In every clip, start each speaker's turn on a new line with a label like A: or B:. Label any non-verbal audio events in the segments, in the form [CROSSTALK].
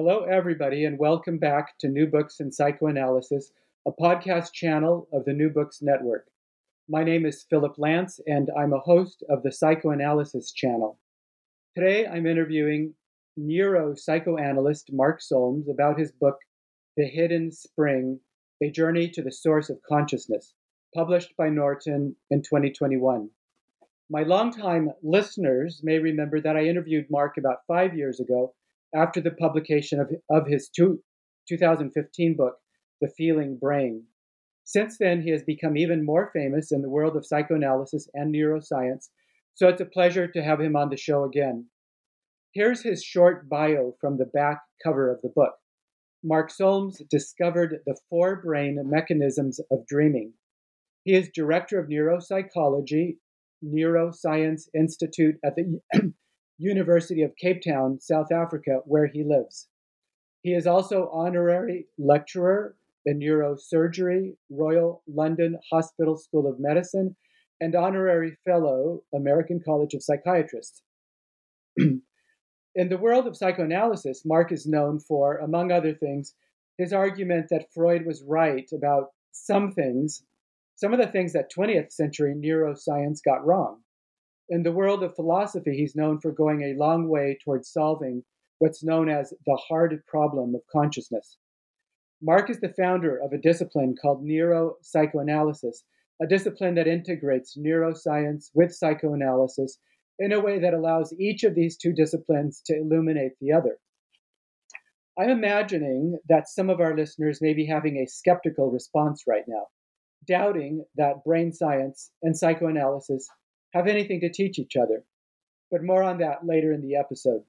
A: Hello, everybody, and welcome back to New Books in Psychoanalysis, a podcast channel of the New Books Network. My name is Philip Lance, and I'm a host of the Psychoanalysis channel. Today, I'm interviewing neuropsychoanalyst Mark Solms about his book, The Hidden Spring A Journey to the Source of Consciousness, published by Norton in 2021. My longtime listeners may remember that I interviewed Mark about five years ago after the publication of, of his two, 2015 book, The Feeling Brain. Since then, he has become even more famous in the world of psychoanalysis and neuroscience, so it's a pleasure to have him on the show again. Here's his short bio from the back cover of the book. Mark Solms discovered the forebrain mechanisms of dreaming. He is director of neuropsychology, Neuroscience Institute at the [CLEARS THROAT] University of Cape Town, South Africa, where he lives. He is also honorary lecturer in neurosurgery, Royal London Hospital School of Medicine, and honorary fellow, American College of Psychiatrists. in the world of psychoanalysis, Mark is known for, among other things, his argument that Freud was right about some things, some of the things that 20th century neuroscience got wrong. In the world of philosophy, he's known for going a long way towards solving what's known as the hard problem of consciousness. Mark is the founder of a discipline called neuropsychoanalysis, a discipline that integrates neuroscience with psychoanalysis in a way that allows each of these two disciplines to illuminate the other. I'm imagining that some of our listeners may be having a skeptical response right now, doubting that brain science and psychoanalysis have anything to teach each other. But more on that later in the episode.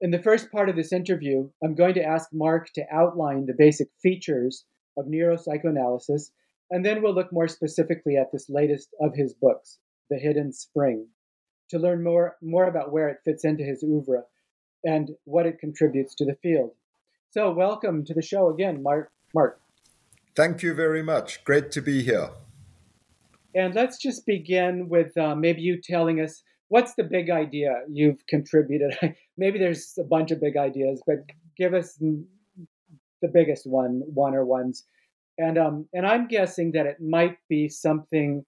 A: In the first part of this interview, I'm going to ask Mark to outline the basic features of neuropsychoanalysis, and then we'll look more specifically at this latest of his books, The Hidden Spring, to learn more, more about where it fits into his oeuvre and what it contributes to the field. So, welcome to the show again, Mark. Mark.
B: Thank you very much. Great to be here.
A: And let's just begin with uh, maybe you telling us what's the big idea you've contributed. [LAUGHS] maybe there's a bunch of big ideas, but give us the biggest one, one or ones. And um, and I'm guessing that it might be something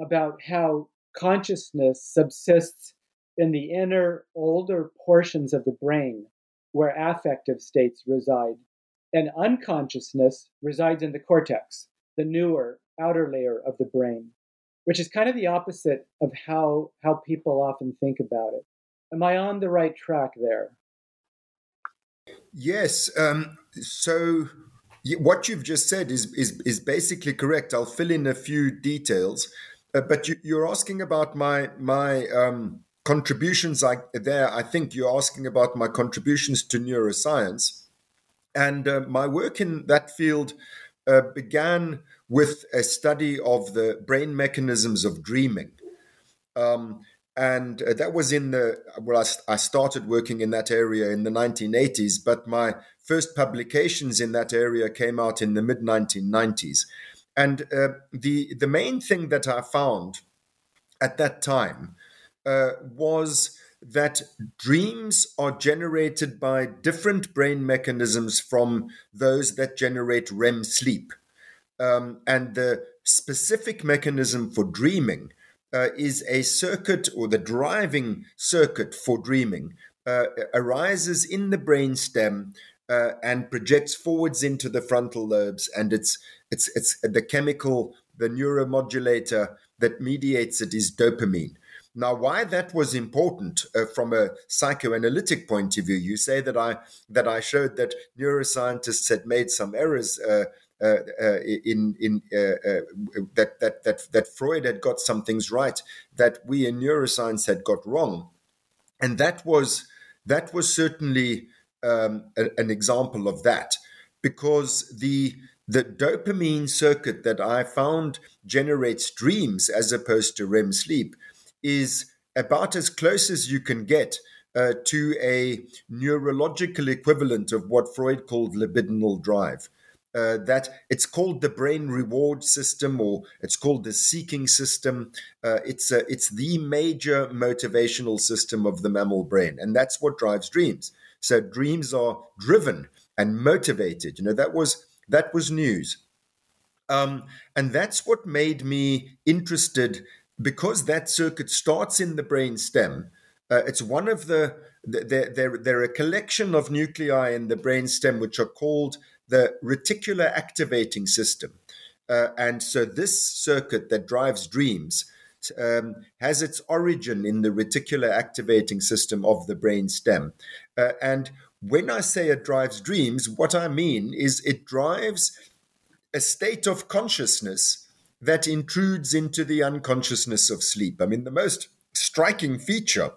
A: about how consciousness subsists in the inner, older portions of the brain where affective states reside, and unconsciousness resides in the cortex, the newer, outer layer of the brain which is kind of the opposite of how how people often think about it. Am I on the right track there?
B: Yes. Um, so what you've just said is, is is basically correct. I'll fill in a few details, uh, but you, are asking about my my um, contributions. Like there, I think you're asking about my contributions to neuroscience, and uh, my work in that field uh, began with a study of the brain mechanisms of dreaming. Um, and uh, that was in the well I, I, started working in that area in the 1980s but my first publications in that area came out in the mid 1990s and uh, the the main thing that i found at that time uh, was that dreams are generated by different brain mechanisms from those that generate REM sleep. Um, and the specific mechanism for dreaming uh, is a circuit or the driving circuit for dreaming uh, arises in the brain stem uh, and projects forwards into the frontal lobes. And it's it's it's the chemical the neuromodulator that mediates it is dopamine. Now, why that was important uh, from a psychoanalytic point of view, you say that I that I showed that neuroscientists had made some errors uh in in uh, uh, that that that that Freud had got some things right that we in neuroscience had got wrong, and that was that was certainly um, a, an example of that because the the dopamine circuit that I found generates dreams as opposed to REM sleep is about as close as you can get uh, to a neurological equivalent of what Freud called libidinal drive. Uh, that it's called the brain reward system or it's called the seeking system. Uh, it's a, it's the major motivational system of the mammal brain, and that's what drives dreams. So dreams are driven and motivated. You know that was that was news, um, and that's what made me interested because that circuit starts in the brain stem, uh, it's one of the there, there are a collection of nuclei in the brain stem which are called the reticular activating system. Uh, and so this circuit that drives dreams um, has its origin in the reticular activating system of the brain stem. Uh, and when I say it drives dreams, what I mean is it drives a state of consciousness that intrudes into the unconsciousness of sleep. I mean, the most striking feature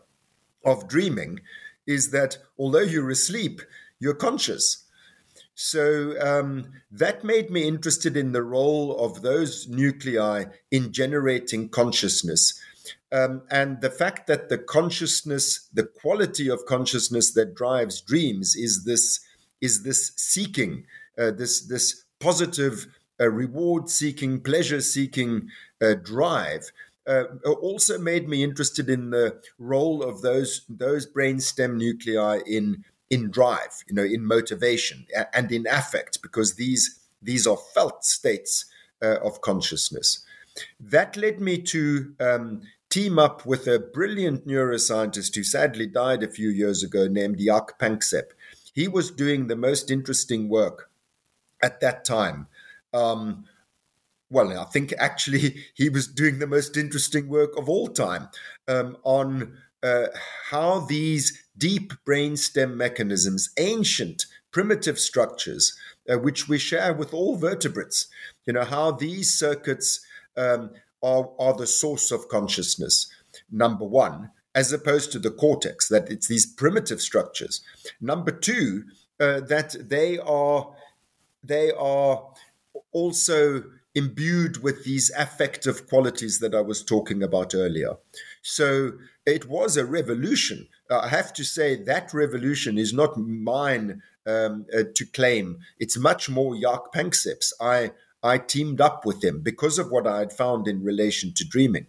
B: of dreaming is that although you're asleep, you're conscious. So um, that made me interested in the role of those nuclei in generating consciousness. Um, and the fact that the consciousness, the quality of consciousness that drives dreams is this is this seeking, uh, this this positive a reward seeking, pleasure seeking uh, drive. Uh, also made me interested in the role of those those brainstem nuclei in in drive, you know, in motivation and in affect, because these these are felt states uh, of consciousness. That led me to um, team up with a brilliant neuroscientist who sadly died a few years ago, named Jaak Panksepp. He was doing the most interesting work at that time um, well, I think actually he was doing the most interesting work of all time um, on uh, how these deep brainstem mechanisms, ancient primitive structures, uh, which we share with all vertebrates, you know, how these circuits um, are, are the source of consciousness, number one, as opposed to the cortex, that it's these primitive structures. Number two, uh, that they are they are also imbued with these affective qualities that I was talking about earlier. So it was a revolution. I have to say that revolution is not mine um, uh, to claim. It's much more Jaak Panksepp's. I I teamed up with him because of what I had found in relation to dreaming.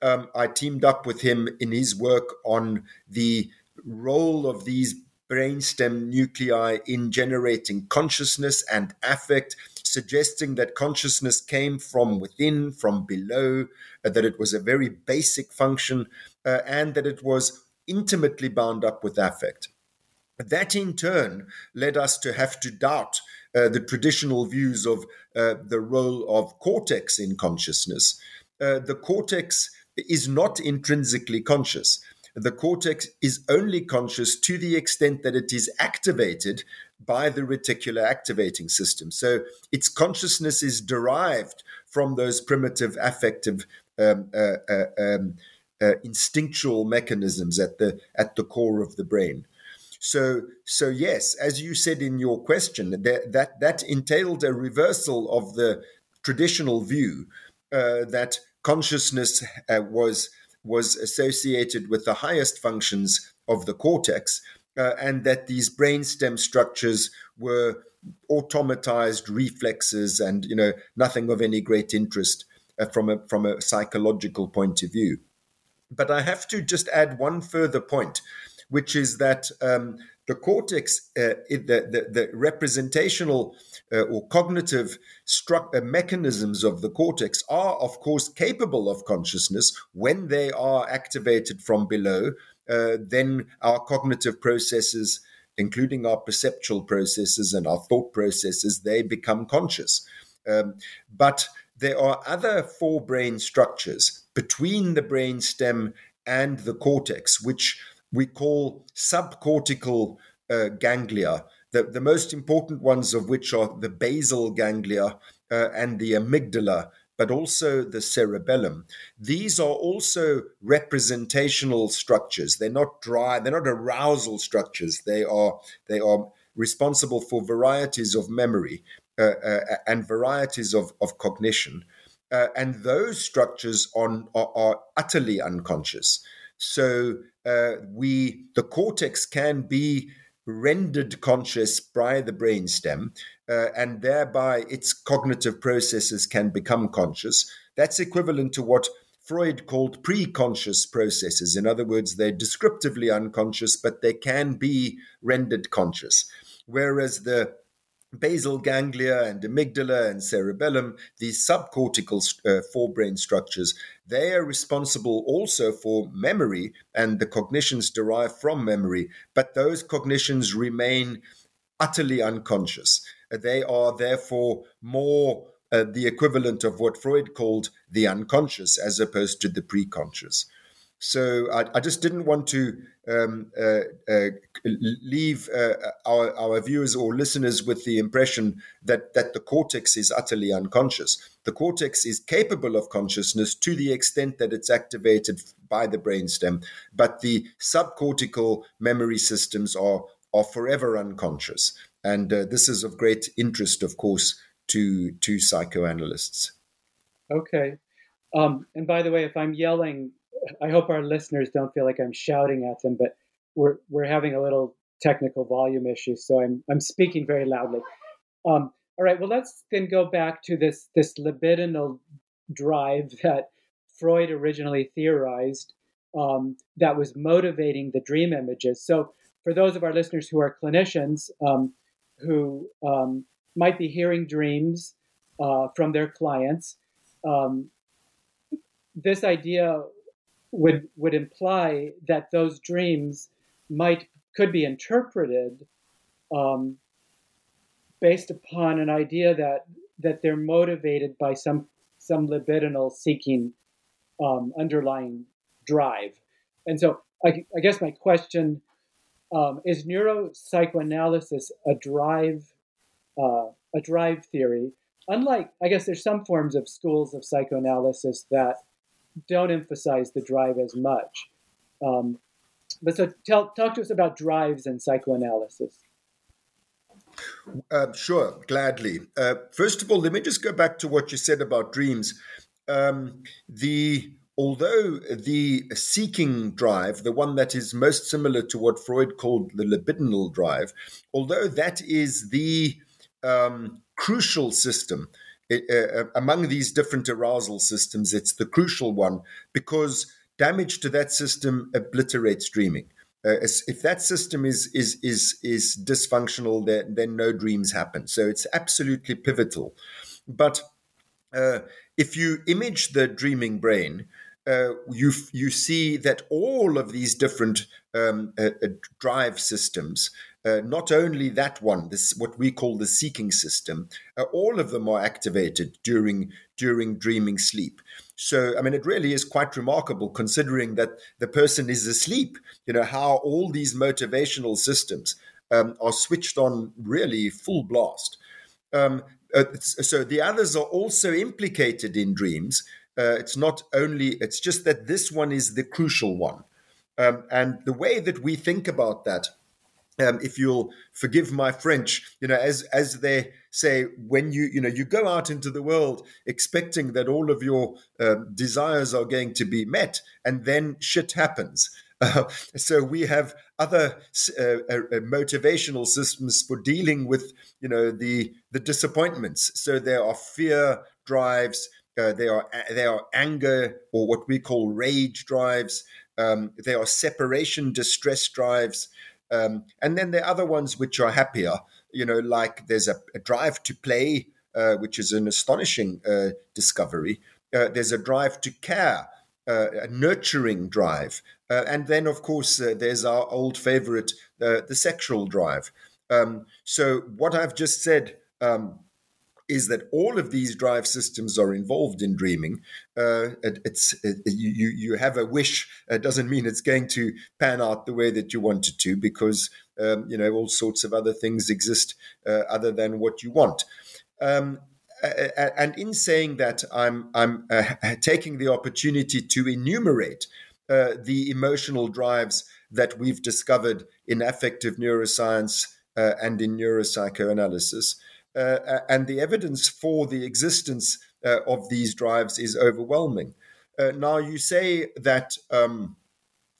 B: Um, I teamed up with him in his work on the role of these brainstem nuclei in generating consciousness and affect suggesting that consciousness came from within, from below, uh, that it was a very basic function, uh, and that it was intimately bound up with affect. That in turn led us to have to doubt uh, the traditional views of uh, the role of cortex in consciousness. Uh, the cortex is not intrinsically conscious the cortex is only conscious to the extent that it is activated by the reticular activating system. So its consciousness is derived from those primitive affective um, uh, uh, um, uh, instinctual mechanisms at the at the core of the brain. So, so yes, as you said in your question, that that, that entailed a reversal of the traditional view uh, that consciousness uh, was was associated with the highest functions of the cortex, uh, and that these brainstem structures were automatized reflexes and you know nothing of any great interest uh, from a from a psychological point of view. But I have to just add one further point, which is that um, the cortex, uh, the, the, the, representational uh, or cognitive stru- uh, mechanisms of the cortex are, of course, capable of consciousness when they are activated from below. Uh, then our cognitive processes, including our perceptual processes and our thought processes, they become conscious. Um, but there are other forebrain structures between the brain stem and the cortex, which we call subcortical uh, ganglia, the, the most important ones of which are the basal ganglia uh, and the amygdala, but also the cerebellum. These are also representational structures. They're not dry, they're not arousal structures. They are, they are responsible for varieties of memory uh, uh, and varieties of, of cognition. Uh, and those structures on, are, are utterly unconscious. So uh, we the cortex can be rendered conscious by the brainstem, uh, and thereby its cognitive processes can become conscious. That's equivalent to what Freud called pre-conscious processes. In other words, they're descriptively unconscious, but they can be rendered conscious. Whereas the basal ganglia and amygdala and cerebellum, these subcortical uh, forebrain structures, they are responsible also for memory and the cognitions derived from memory, but those cognitions remain utterly unconscious. They are therefore more uh, the equivalent of what Freud called the unconscious as opposed to the preconscious. So I, I just didn't want to um, uh, uh, leave uh, our, our viewers or listeners with the impression that, that the cortex is utterly unconscious. The cortex is capable of consciousness to the extent that it's activated by the brainstem, but the subcortical memory systems are, are forever unconscious. And uh, this is of great interest, of course, to, to psychoanalysts.
A: Okay. Um, and by the way, if I'm yelling I hope our listeners don't feel like I'm shouting at them, but we're we're having a little technical volume issue, so I'm I'm speaking very loudly. Um, all right, well, let's then go back to this this libidinal drive that Freud originally theorized um, that was motivating the dream images. So, for those of our listeners who are clinicians um, who um, might be hearing dreams uh, from their clients, um, this idea would would imply that those dreams might could be interpreted um, based upon an idea that that they're motivated by some some libidinal seeking um, underlying drive. And so I, I guess my question um, is neuropsychoanalysis a drive uh, a drive theory? Unlike I guess there's some forms of schools of psychoanalysis that don't emphasize the drive as much. Um, but so tell, talk to us about drives and psychoanalysis.
B: Uh, sure, gladly. Uh, first of all, let me just go back to what you said about dreams. Um, the although the seeking drive, the one that is most similar to what Freud called the libidinal drive, although that is the um, crucial system uh, uh, among these different arousal systems, it's the crucial one because damage to that system obliterates dreaming. Uh, if that system is is is is dysfunctional, then, then no dreams happen. So it's absolutely pivotal. But uh, if you image the dreaming brain, uh, you you see that all of these different um, uh, uh drive systems uh, not only that one, this what we call the seeking system, uh, all of them are activated during during dreaming sleep. So, I mean, it really is quite remarkable considering that the person is asleep. You know how all these motivational systems um, are switched on really full blast. Um, uh, so the others are also implicated in dreams. Uh, it's not only; it's just that this one is the crucial one. Um, and the way that we think about that um, if you'll forgive my French, you know, as as they say, when you you know you go out into the world expecting that all of your uh, desires are going to be met, and then shit happens. Uh, so we have other uh, uh, uh, motivational systems for dealing with you know the the disappointments. So there are fear drives, uh, there are there are anger or what we call rage drives. Um, there are separation distress drives. Um, and then there are other ones which are happier, you know, like there's a, a drive to play, uh, which is an astonishing uh, discovery. Uh, there's a drive to care, uh, a nurturing drive. Uh, and then, of course, there's our old favorite, the sexual drive. Um, so, what I've just said um, is that all of these drive systems are involved in dreaming. Uh, it, it's it, you you have a wish. It doesn't mean it's going to pan out the way that you want it to, because um, you know all sorts of other things exist uh, other than what you want. Um, and in saying that, I'm I'm uh, [LAUGHS] taking the opportunity to enumerate uh, the emotional drives that we've discovered in affective neuroscience uh, and in neuropsychoanalysis. Uh, and the evidence for the existence uh, of these drives is overwhelming. Uh, now, you say that um,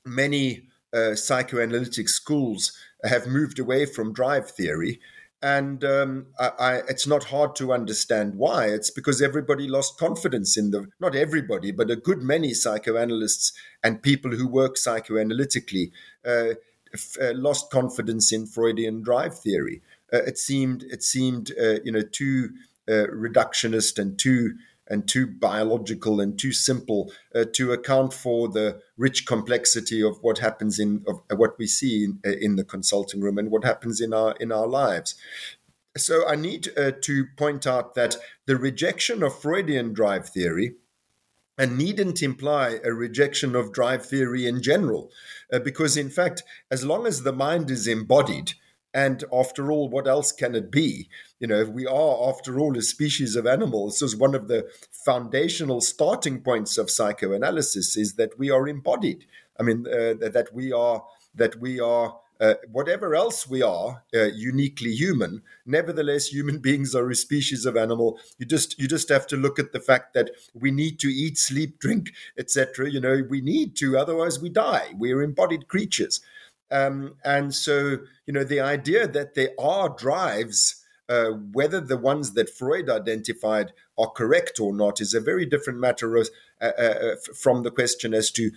B: many psychoanalytic schools have moved away from drive theory. And um, I, I, it's not hard to understand why. It's because everybody lost confidence in the, not everybody, but a good many psychoanalysts and people who work psychoanalytically uh, f- uh, lost confidence in Freudian drive theory uh, it seemed it seemed uh, you know too uh, reductionist and too and too biological and too simple uh, to account for the rich complexity of what happens in of what we see in, uh, in, the consulting room and what happens in our in our lives. So I need uh, to point out that the rejection of Freudian drive theory and needn't imply a rejection of drive theory in general, because in fact, as long as the mind is embodied, and after all, what else can it be? You know, we are, after all, a species of animals. This is one of the foundational starting points of psychoanalysis: is that we are embodied. I mean, uh, that we are that we are. Uh, whatever else we are, uh, uniquely human. Nevertheless, human [LAUGHS] beings are a species of animal. You just you just have to look at the fact that we need to eat, sleep, drink, etc. You know, we need to, otherwise we die. We're embodied creatures. Um, and so, you know, the idea that there are drives, uh, whether the ones that Freud identified are correct or not, is a very different matter of, uh, uh, uh from the question as to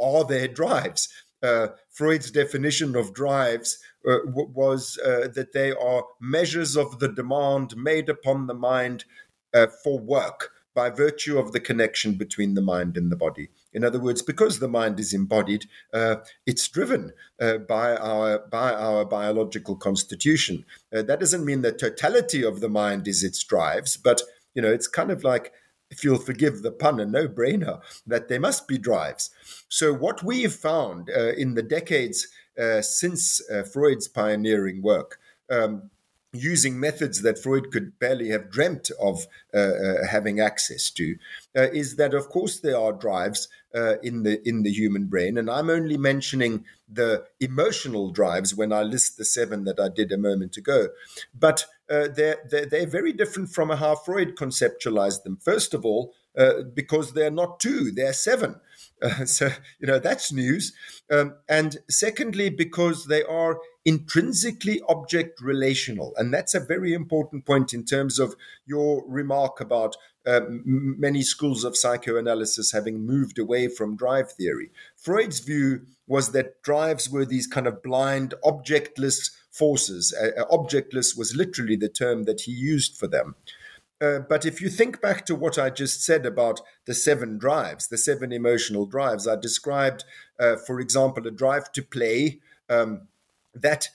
B: are there drives. Uh, Freud's definition of drives uh, was that they are measures of the demand made upon the mind for work by virtue of the connection between the mind and the body. In other words, because the mind is embodied, uh, it's driven uh, by our by our biological constitution. Uh, that doesn't mean the totality of the mind is its drives, but you know, it's kind of like if you'll forgive the pun, a no-brainer that there must be drives. So what we have found uh, in the decades uh, since uh, Freud's pioneering work. Um, using methods that Freud could barely have dreamt of uh, uh, having access to, uh, is that of course there are drives uh, in the in the human brain, and I'm only mentioning the emotional drives when I list the seven that I did a moment ago, but uh, they're, they're, they're very different from how Freud conceptualized them. First of all, uh, because they're not two, they're seven. [LAUGHS] So, you know, that's news. Um, and secondly, because they are intrinsically object relational. And that's a very important point in terms of your remark about uh, many schools of psychoanalysis having moved away from drive theory. Freud's view was that drives were these kind of blind, objectless forces. Uh, objectless was literally the term that he used for them. Uh, but if you think back to what I just said about the seven drives, the seven emotional drives, I described, uh, for example, a drive to play. Um, that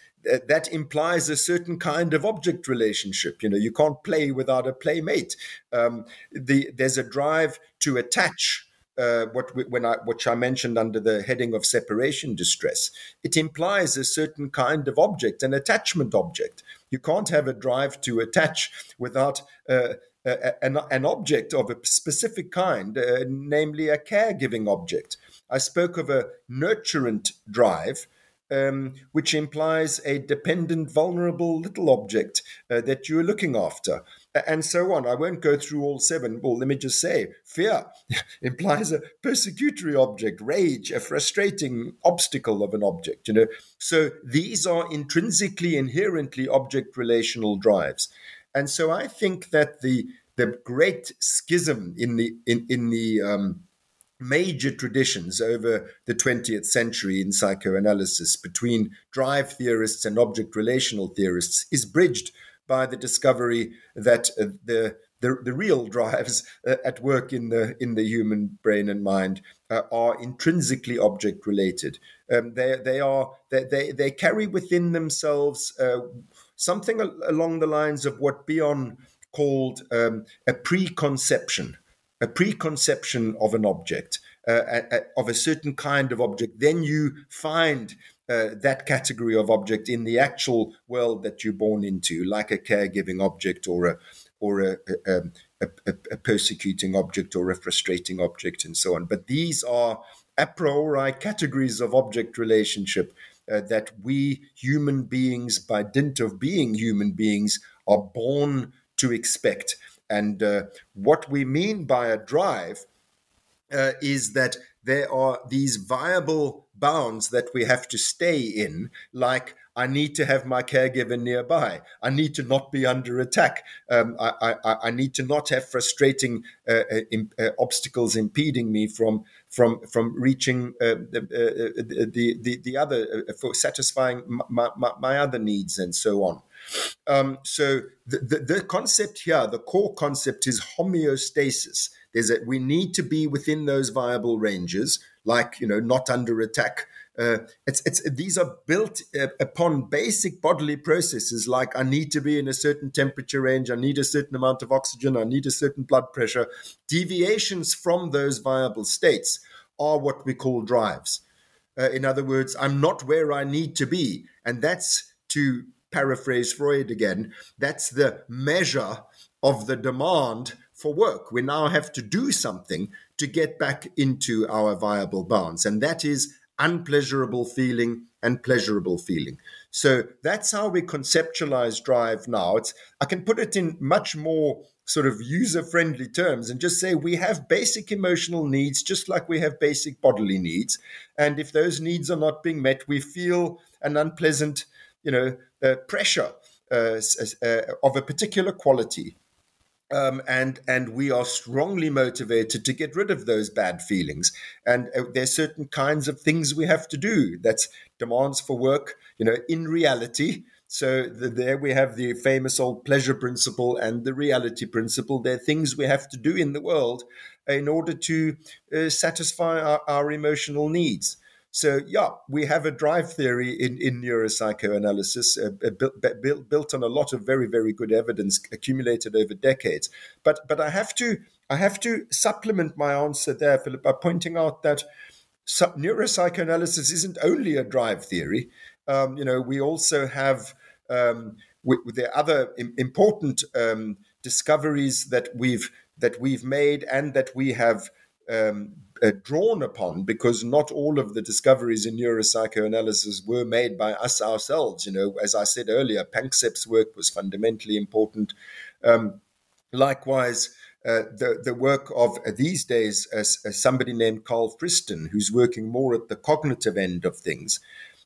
B: that implies a certain kind of object relationship. You know, you can't play without a playmate. Um, the, there's a drive to attach. Uh, what when I which I mentioned under the heading of separation distress, it implies a certain kind of object, an attachment object. You can't have a drive to attach without uh, an, an, object of a specific kind, uh, namely a caregiving object. I spoke of a nurturant drive, um, which implies a dependent, vulnerable little object uh, that you're looking after, and so on. I won't go through all seven. Well, let me just say fear [LAUGHS] implies a persecutory object, rage, a frustrating obstacle of an object, you know. So these are intrinsically, inherently object relational drives. And so I think that the the great schism in the in, in the um, major traditions over the 20th century in psychoanalysis between drive theorists and object relational theorists is bridged by the discovery that uh, the, the, the real [LAUGHS] drives uh, at work in the in the human brain and mind uh, are intrinsically object related. Um, they they are they, they, they carry within themselves uh, something along the lines of what Bion called um, a preconception a preconception of an object, uh, a, a, of a certain kind of object, then you find uh, that category of object in the actual world that you're born into, like a caregiving object or a or a, a, a, persecuting object or a frustrating object and so on. But these are a priori categories of object relationship uh, that we human beings, by dint of being human beings, are born to expect. And uh, what we mean by a drive uh, is that there are these viable bounds that we have to stay in, like I need to have my caregiver nearby. I need to not be under attack. Um, I, I, I, need to not have frustrating uh, uh, uh, obstacles impeding me from from from reaching uh, the, uh, the, the the other uh, for satisfying my, my, my, other needs and so on. Um, so the, the, the concept here, the core concept is homeostasis. There's that we need to be within those viable ranges, like you know, not under attack. Uh, it's, it's, these are built uh, upon basic bodily processes like I need to be in a certain temperature range, I need a certain amount of oxygen, I need a certain blood pressure. Deviations from those viable states are what we call drives. Uh, in other words, I'm not where I need to be. And that's to paraphrase Freud again, that's the measure of the demand for work. We now have to do something to get back into our viable bounds. And that is unpleasurable feeling and pleasurable feeling. So that's how we conceptualize drive now. It's I can put it in much more sort of user-friendly terms and just say we have basic emotional needs just like we have basic bodily needs. And if those needs are not being met, we feel an unpleasant you know, uh, pressure uh, uh, of a particular quality. Um, and and we are strongly motivated to get rid of those bad feelings. And uh, are certain kinds of things we have to do. That's demands for work. You know, in reality. So the, there we have the famous old pleasure principle and the reality principle. There are things we have to do in the world in order to uh, satisfy our, our emotional needs. So, yeah, we have a drive theory in, in neuropsychoanalysis uh, uh built, built, built on a lot of very, very good evidence accumulated over decades. But, but I have to I have to supplement my answer there, Philip, by pointing out that neuropsychoanalysis isn't only a drive theory. Um, you know, we also have um, we, the other important um, discoveries that we've that we've made and that we have um, uh, drawn upon because not all of the discoveries in neuropsychoanalysis were made by us ourselves. You know, as I said earlier, Panksepp's work was fundamentally important. Um, likewise, uh, the, the work of these days as, somebody named Carl Friston, who's working more at the cognitive end of things.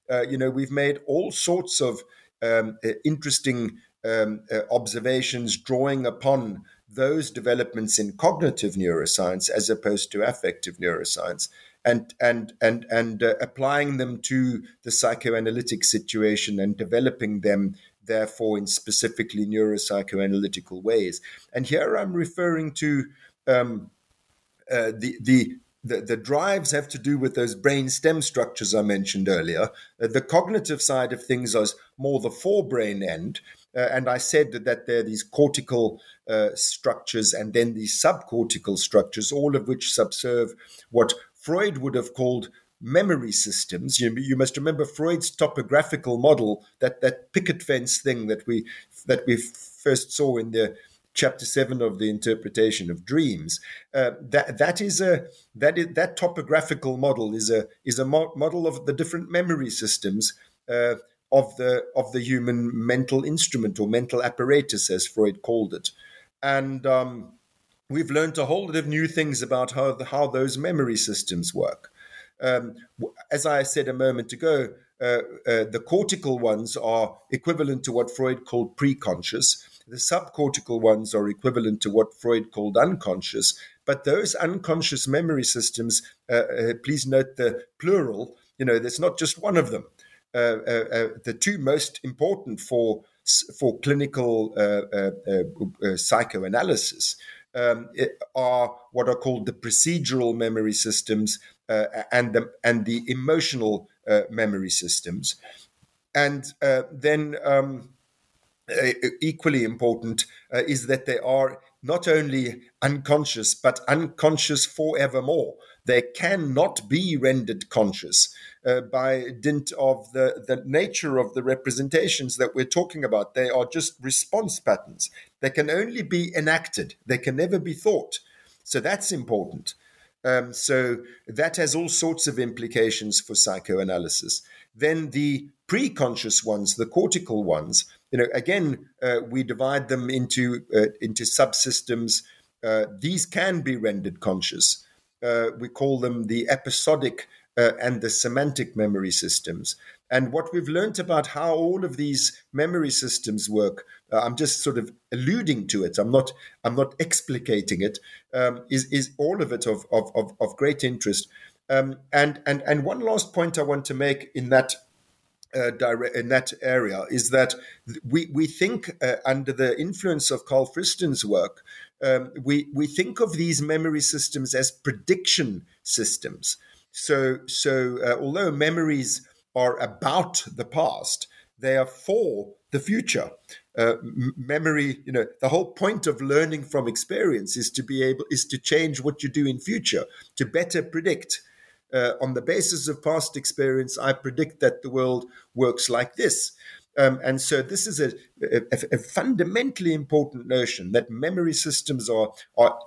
B: Uh, you know, we've made all sorts of um, uh, interesting um, uh, observations drawing upon those developments in cognitive neuroscience as opposed to affective neuroscience and and and and uh, applying them to the psychoanalytic situation and developing them therefore in specifically neuropsychoanalytical ways and here i'm referring to um, uh, the the the, drives have to do with those brain stem structures I mentioned earlier. Uh, the cognitive side of things is more the forebrain end, uh, and I said that, that there are these cortical uh, structures and then these subcortical structures, all of which subserve what Freud would have called memory systems. You, you must remember Freud's topographical model, that, that picket fence thing that we that we first saw in the chapter seven of the interpretation of dreams. Uh, that that is a that is that topographical model is a is a mo- model of the different memory systems uh, of the of the human mental instrument or mental apparatus, as Freud called it, and um, we've learned a whole lot of new things about how the, how those memory systems work. Um, as I said a moment ago, uh, uh, the cortical ones are equivalent to what Freud called preconscious. The subcortical ones are equivalent to what Freud called unconscious. But those unconscious memory systems, uh, uh please note the plural, you know, there's not just one of them. Uh, uh, the two most important for, for clinical psychoanalysis um, are what are called the procedural memory systems uh, and the and the emotional uh, memory systems, and uh, then um, equally important uh, is that they are not only unconscious but unconscious forevermore. They cannot be rendered conscious uh, by dint of the, the nature of the representations that we're talking about. They are just response patterns. They can only be enacted, they can never be thought. So that's important. Um, so that has all sorts of implications for psychoanalysis. Then the pre-conscious ones, the cortical ones, you know, again, uh, we divide them into uh, into subsystems. Uh, these can be rendered conscious. Uh, we call them the episodic uh, and the semantic memory systems. And what we've learned about how all of these memory systems work, uh, I'm just sort of alluding to it. I'm not. I'm not explicating it. Um, is is all of it of of of, of great interest. Um, and and and one last point I want to make in that uh, direct, in that area is that we we think uh, under the influence of Carl Friston's work, um, we we think of these memory systems as prediction systems. So so uh, although memories are about the past, they are for the future. Uh, m- memory, you know, the whole point of learning from experience is to be able is to change what you do in future to better predict uh, on the basis of past experience, I predict that the world works like this. Um, and so this is a, a, a, fundamentally important notion that memory systems are, are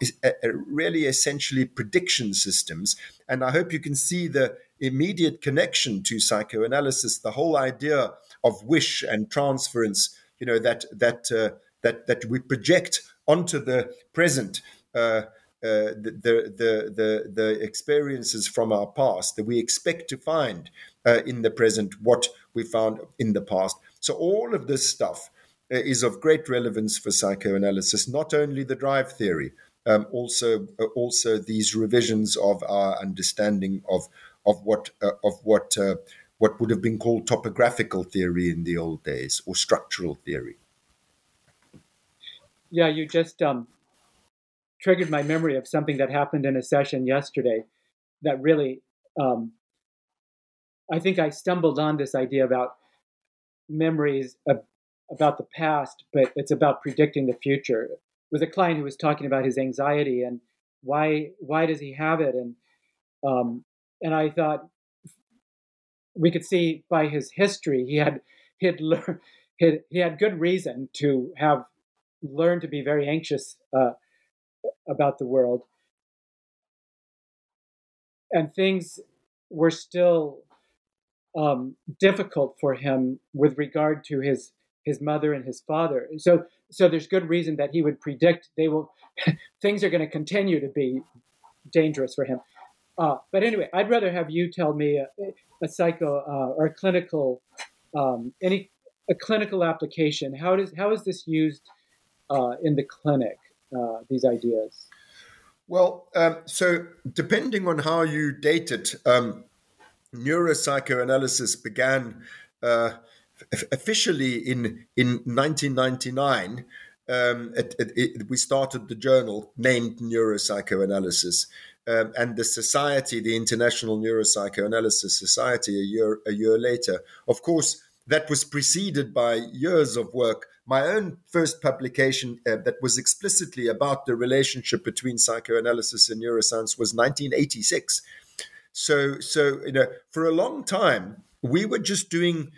B: really essentially prediction systems. And I hope you can see the immediate connection to psychoanalysis, the whole idea of wish and transference, you know, that, that, uh, that, that we project onto the present. Uh, uh, the, the, the, the experiences from our past that we expect to find uh, in the present what we found in the past. So, all of this stuff uh, is of great relevance for psychoanalysis, not only the drive theory, um, also, uh, also these revisions of our understanding of, of what, uh, of what, what would have been called topographical theory in the old days or structural theory.
A: Yeah, you just um, triggered my memory of something that happened in a session yesterday that really um, i think i stumbled on this idea about memories of, about the past but it's about predicting the future it was a client who was talking about his anxiety and why why does he have it and um, and i thought we could see by his history he had he had he had good reason to have learned to be very anxious uh, about the world. And things were still um, difficult for him with regard to his his mother and his father. So so there's good reason that he would predict they will [LAUGHS] things are going to continue to be dangerous for him. Uh, but anyway, I'd rather have you tell me a, a psycho uh, or a clinical um, any a clinical application. How does how is this used uh, in the clinic? uh, these ideas?
B: Well, um, so depending on how you date it, um, neuropsychoanalysis began uh, officially in in 1999. Um, it, it, it, we started the journal named Neuropsychoanalysis, um, and the society, the International Neuropsychoanalysis Society, a year a year later. Of course, that was preceded by years of work my own first publication uh, that was explicitly about the relationship between psychoanalysis and neuroscience was 1986. So, so you know, for a long time, we were just doing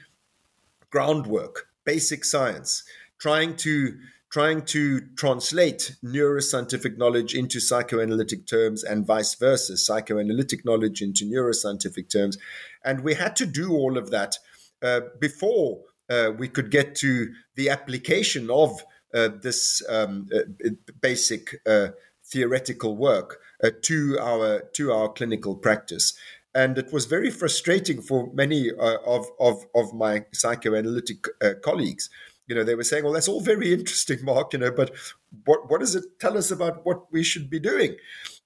B: groundwork, basic science, trying to trying to translate neuroscientific knowledge into psychoanalytic terms and vice versa, psychoanalytic knowledge into neuroscientific terms. And we had to do all of that uh, before uh, we could get to the application of uh, this um, uh, basic uh, theoretical work uh, to our to our clinical practice. And it was very frustrating for many of, of, of my psychoanalytic colleagues you know, they were saying, well, that's all very interesting, Mark, you know, but what, what does it tell us about what we should be doing?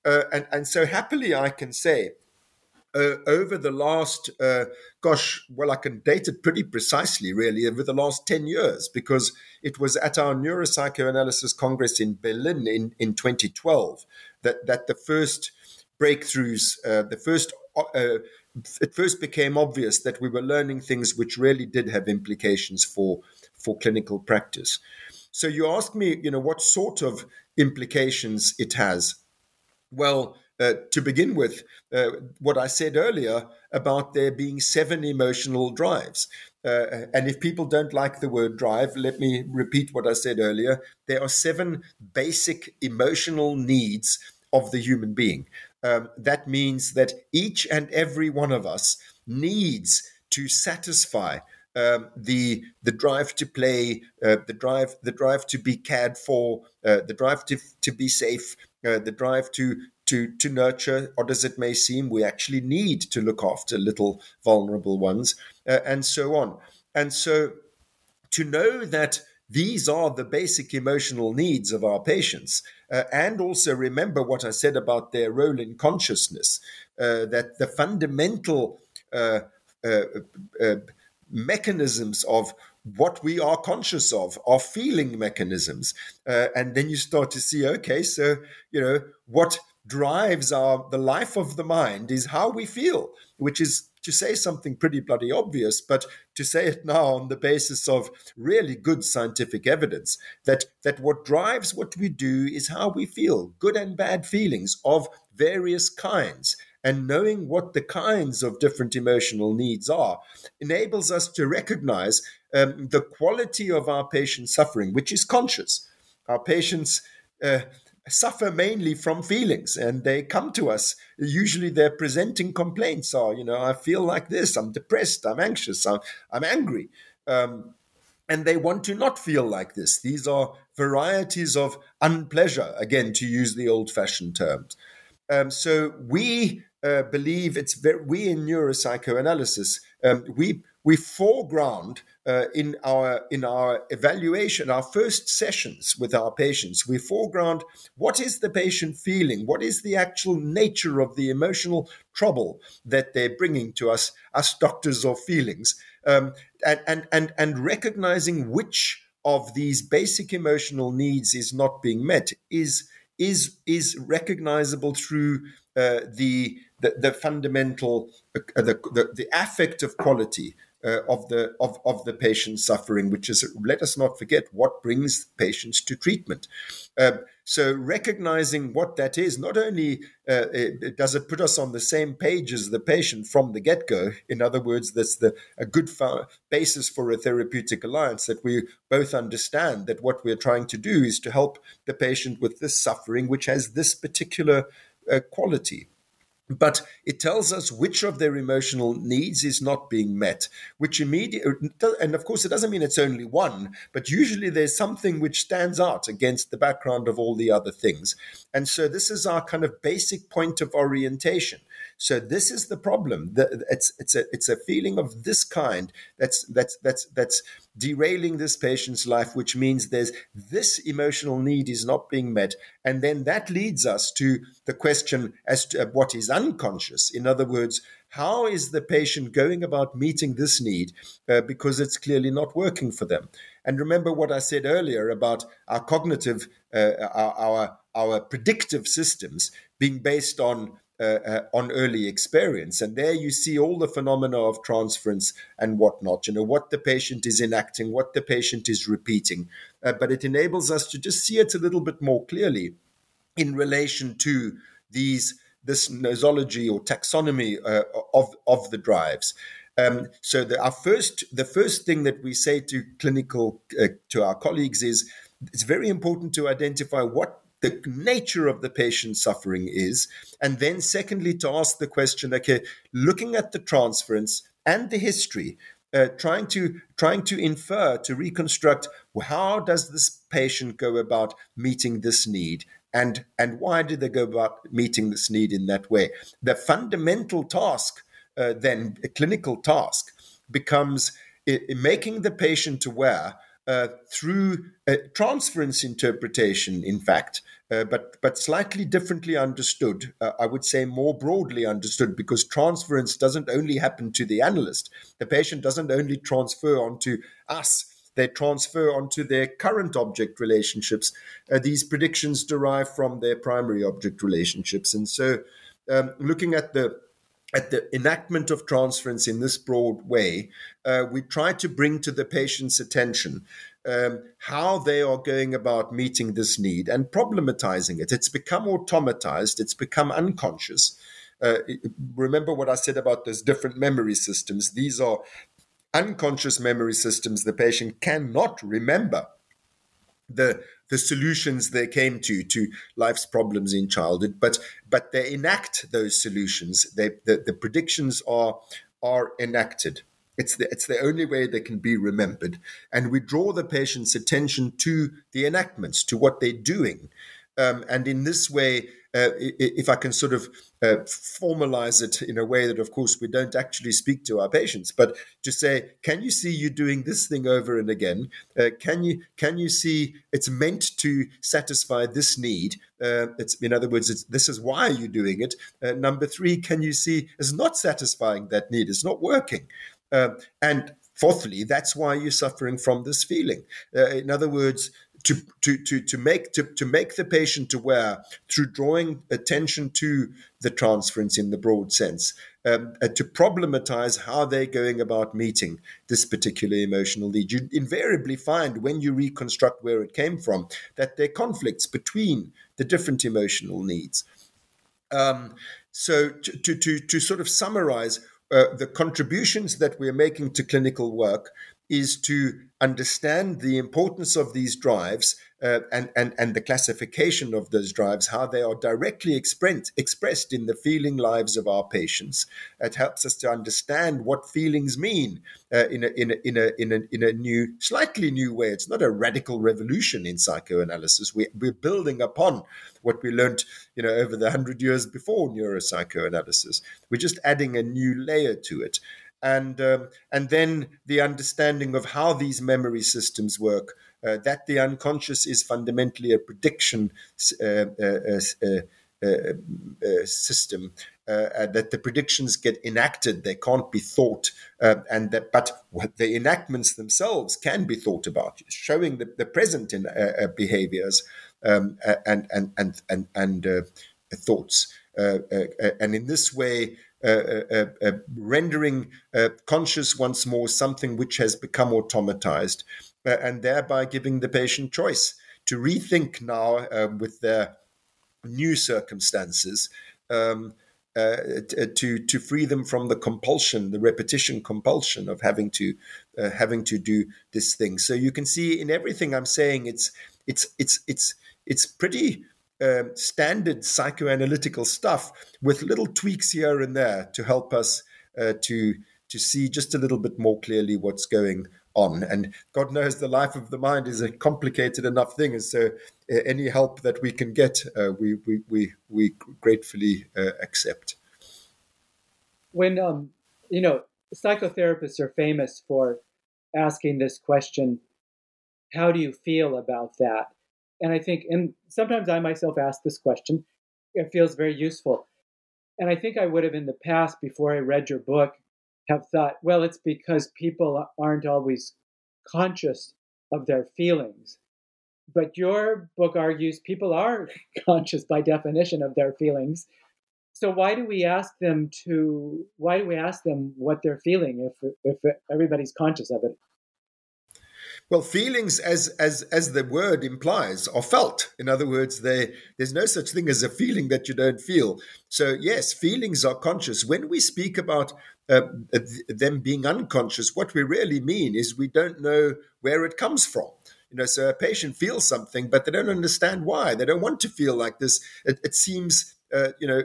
B: Uh, and, and so happily I can say, uh, over the last, uh, gosh, well, I can date it pretty precisely, really, over the last 10 years, because it was at our Neuropsychoanalysis Congress in Berlin in, in 2012 that, that the first breakthroughs, uh, the first uh, it first became obvious that we were learning things which really did have implications for for clinical practice. So you ask me, you know, what sort of implications it has. Well, uh, to begin with, uh, what I said earlier about there being seven emotional drives. Uh, and if people don't like the word drive, let me repeat what I said earlier. There are seven basic emotional needs of the human being. Um, that means that each and every one of us needs to satisfy um, the the drive to play, uh, the drive the drive to be cared for, uh, the drive to to be safe, uh, the drive to to to nurture, or as it may seem, we actually need to look after little vulnerable ones, uh, and so on. And so, to know that these are the basic emotional needs of our patients, uh, and also remember what I said about their role in consciousness, uh, that the fundamental mechanisms of what we are conscious of, are feeling mechanisms. Uh, and then you start to see, okay, so, you know, what drives our the life of the mind is how we feel, which is to say something pretty bloody obvious, but to say it now on the basis of really good scientific evidence that that what drives what we do is how we feel, good and bad feelings of various kinds and knowing what the kinds of different emotional needs are enables us to recognize um, the quality of our patient's suffering, which is conscious. Our patients uh, suffer mainly from feelings and they come to us. Usually they're presenting complaints are, you know, I feel like this, I'm depressed, I'm anxious, I'm, I'm angry. Um, and they want to not feel like this. These are varieties of unpleasure, again, to use the old fashioned terms. Um, so we uh, believe it's very, we in neuropsychoanalysis um, we we foreground uh, in our in our evaluation our first sessions with our patients we foreground what is the patient feeling what is the actual nature of the emotional trouble that they're bringing to us us doctors of feelings um, and, and and and recognizing which of these basic emotional needs is not being met is is is recognizable through uh, the the, the fundamental, uh, the, the, the affective quality uh, of the of, of the patient suffering, which is let us not forget what brings patients to treatment. Uh, so recognizing what that is, not only uh, it, does it put us on the same page as the patient from the get go. In other words, that's the a good fa- basis for a therapeutic alliance that we both understand that what we're trying to do is to help the patient with this suffering, which has this particular uh, quality but it tells us which of their emotional needs is not being met which immediately and of course it doesn't mean it's only one but usually there's something which stands out against the background of all the other things. And so this is our kind of basic point of orientation so this is the problem. It's it's a it's a feeling of this kind that's that's that's that's derailing this patient's life, which means there's this emotional need is not being met, and then that leads us to the question as to what is unconscious. In other words, how is the patient going about meeting this need uh, because it's clearly not working for them? And remember what I said earlier about our cognitive, uh, our, our, predictive systems being based on uh, uh, on early experience. And there you see all the phenomena of transference and whatnot, you know, what the patient is enacting, what the patient is repeating. Uh, but it enables us to just see it a little bit more clearly in relation to these this nosology or taxonomy uh, of, of the drives. Um, so the, our first, the first thing that we say to clinical uh, to our colleagues is it's very important to identify what the nature of the patient's suffering is, and then secondly to ask the question: Okay, looking at the transference and the history, uh, trying to trying to infer to reconstruct how does this patient go about meeting this need? And and why did they go about meeting this need in that way? The fundamental task uh, then a clinical task becomes making the patient aware uh, through transference interpretation, in fact, uh, but but slightly differently understood. Uh, I would say more broadly understood because transference doesn't only happen to the analyst. The patient doesn't only transfer onto us. They transfer onto their current object relationships. Uh, these predictions derive from their primary object relationships, and so um, looking at the at the enactment of transference in this broad way, uh, we try to bring to the patient's attention um, how they are going about meeting this need and problematizing it. It's become automatized, it's become unconscious. Uh, remember what I said about those different memory systems. These are unconscious memory systems the patient cannot remember the the solutions they came to to life's problems in childhood, but but they enact those solutions. They the, the predictions are are enacted. It's the, it's the only way they can be remembered. And we draw the patient's attention to the enactments, to what they're doing. Um, and in this way, uh, if I can sort of uh, formalize it in a way that, of course, we don't actually speak to our patients, but to say, can you see you doing this thing over and again? Uh, can you can you see it's meant to satisfy this need? Uh, it's in other words, this is why you're doing it. Uh, number three, can you see it's not satisfying that need? It's not working. Uh, and fourthly, that's why you're suffering from this feeling. in other words, to, to, to, to, make, to, to make the patient aware through drawing attention to the transference in the broad sense, um, uh, to problematize how they're going about meeting this particular emotional need. You invariably find when you reconstruct where it came from that there are conflicts between the different emotional needs. Um, so, to, to, to, to, sort of summarize, uh, the contributions that we're making to clinical work is to understand the importance of these drives uh, and, and, and the classification of those drives, how they are directly expressed, expressed in the feeling lives of our patients. It helps us to understand what feelings mean uh, in, a, in, a, in, a, in, a, in a new, slightly new way. It's not a radical revolution in psychoanalysis. We, we're building upon what we learned you know, over the hundred years before neuropsychoanalysis. We're just adding a new layer to it and um, and then the understanding of how these memory systems work. Uh, that the unconscious is fundamentally a prediction uh, uh, uh, uh system. that the predictions get enacted, they can't be thought, and that but the enactments themselves can be thought about, showing the, the present in behaviors um, and and and and and thoughts. and in this way, uh, uh, uh, rendering conscious once more something which has become automatized, and thereby giving the patient choice to rethink now um, with their new circumstances. Um, uh, to to free them from the compulsion, the repetition compulsion of having to uh, having to do this thing. So you can see in everything I'm saying, it's it's it's it's it's pretty um, standard psychoanalytical stuff with little tweaks here and there to help us uh, to to see just a little bit more clearly what's going on. And God knows the life of the mind is a complicated enough thing, and so uh, any help that we can get, uh, we, we we we gratefully uh, accept.
A: When um, you know, psychotherapists are famous for asking this question: How do you feel about that? And I think, and sometimes I myself ask this question. It feels very useful. And I think I would have in the past, before I read your book, have thought, well, it's because people aren't always conscious of their feelings. But your book argues people are [LAUGHS] conscious by definition of their feelings. So why do we ask them to? Why do we ask them what they're feeling if if everybody's conscious of it?
B: Well, feelings, as as as the word implies, are felt. In other words, they, there's no such thing as a feeling that you don't feel. So yes, feelings are conscious. When we speak about uh, them being unconscious, what we really mean is we don't know where it comes from. You know, so a patient feels something, but they don't understand why. They don't want to feel like this. It, it seems uh, you know,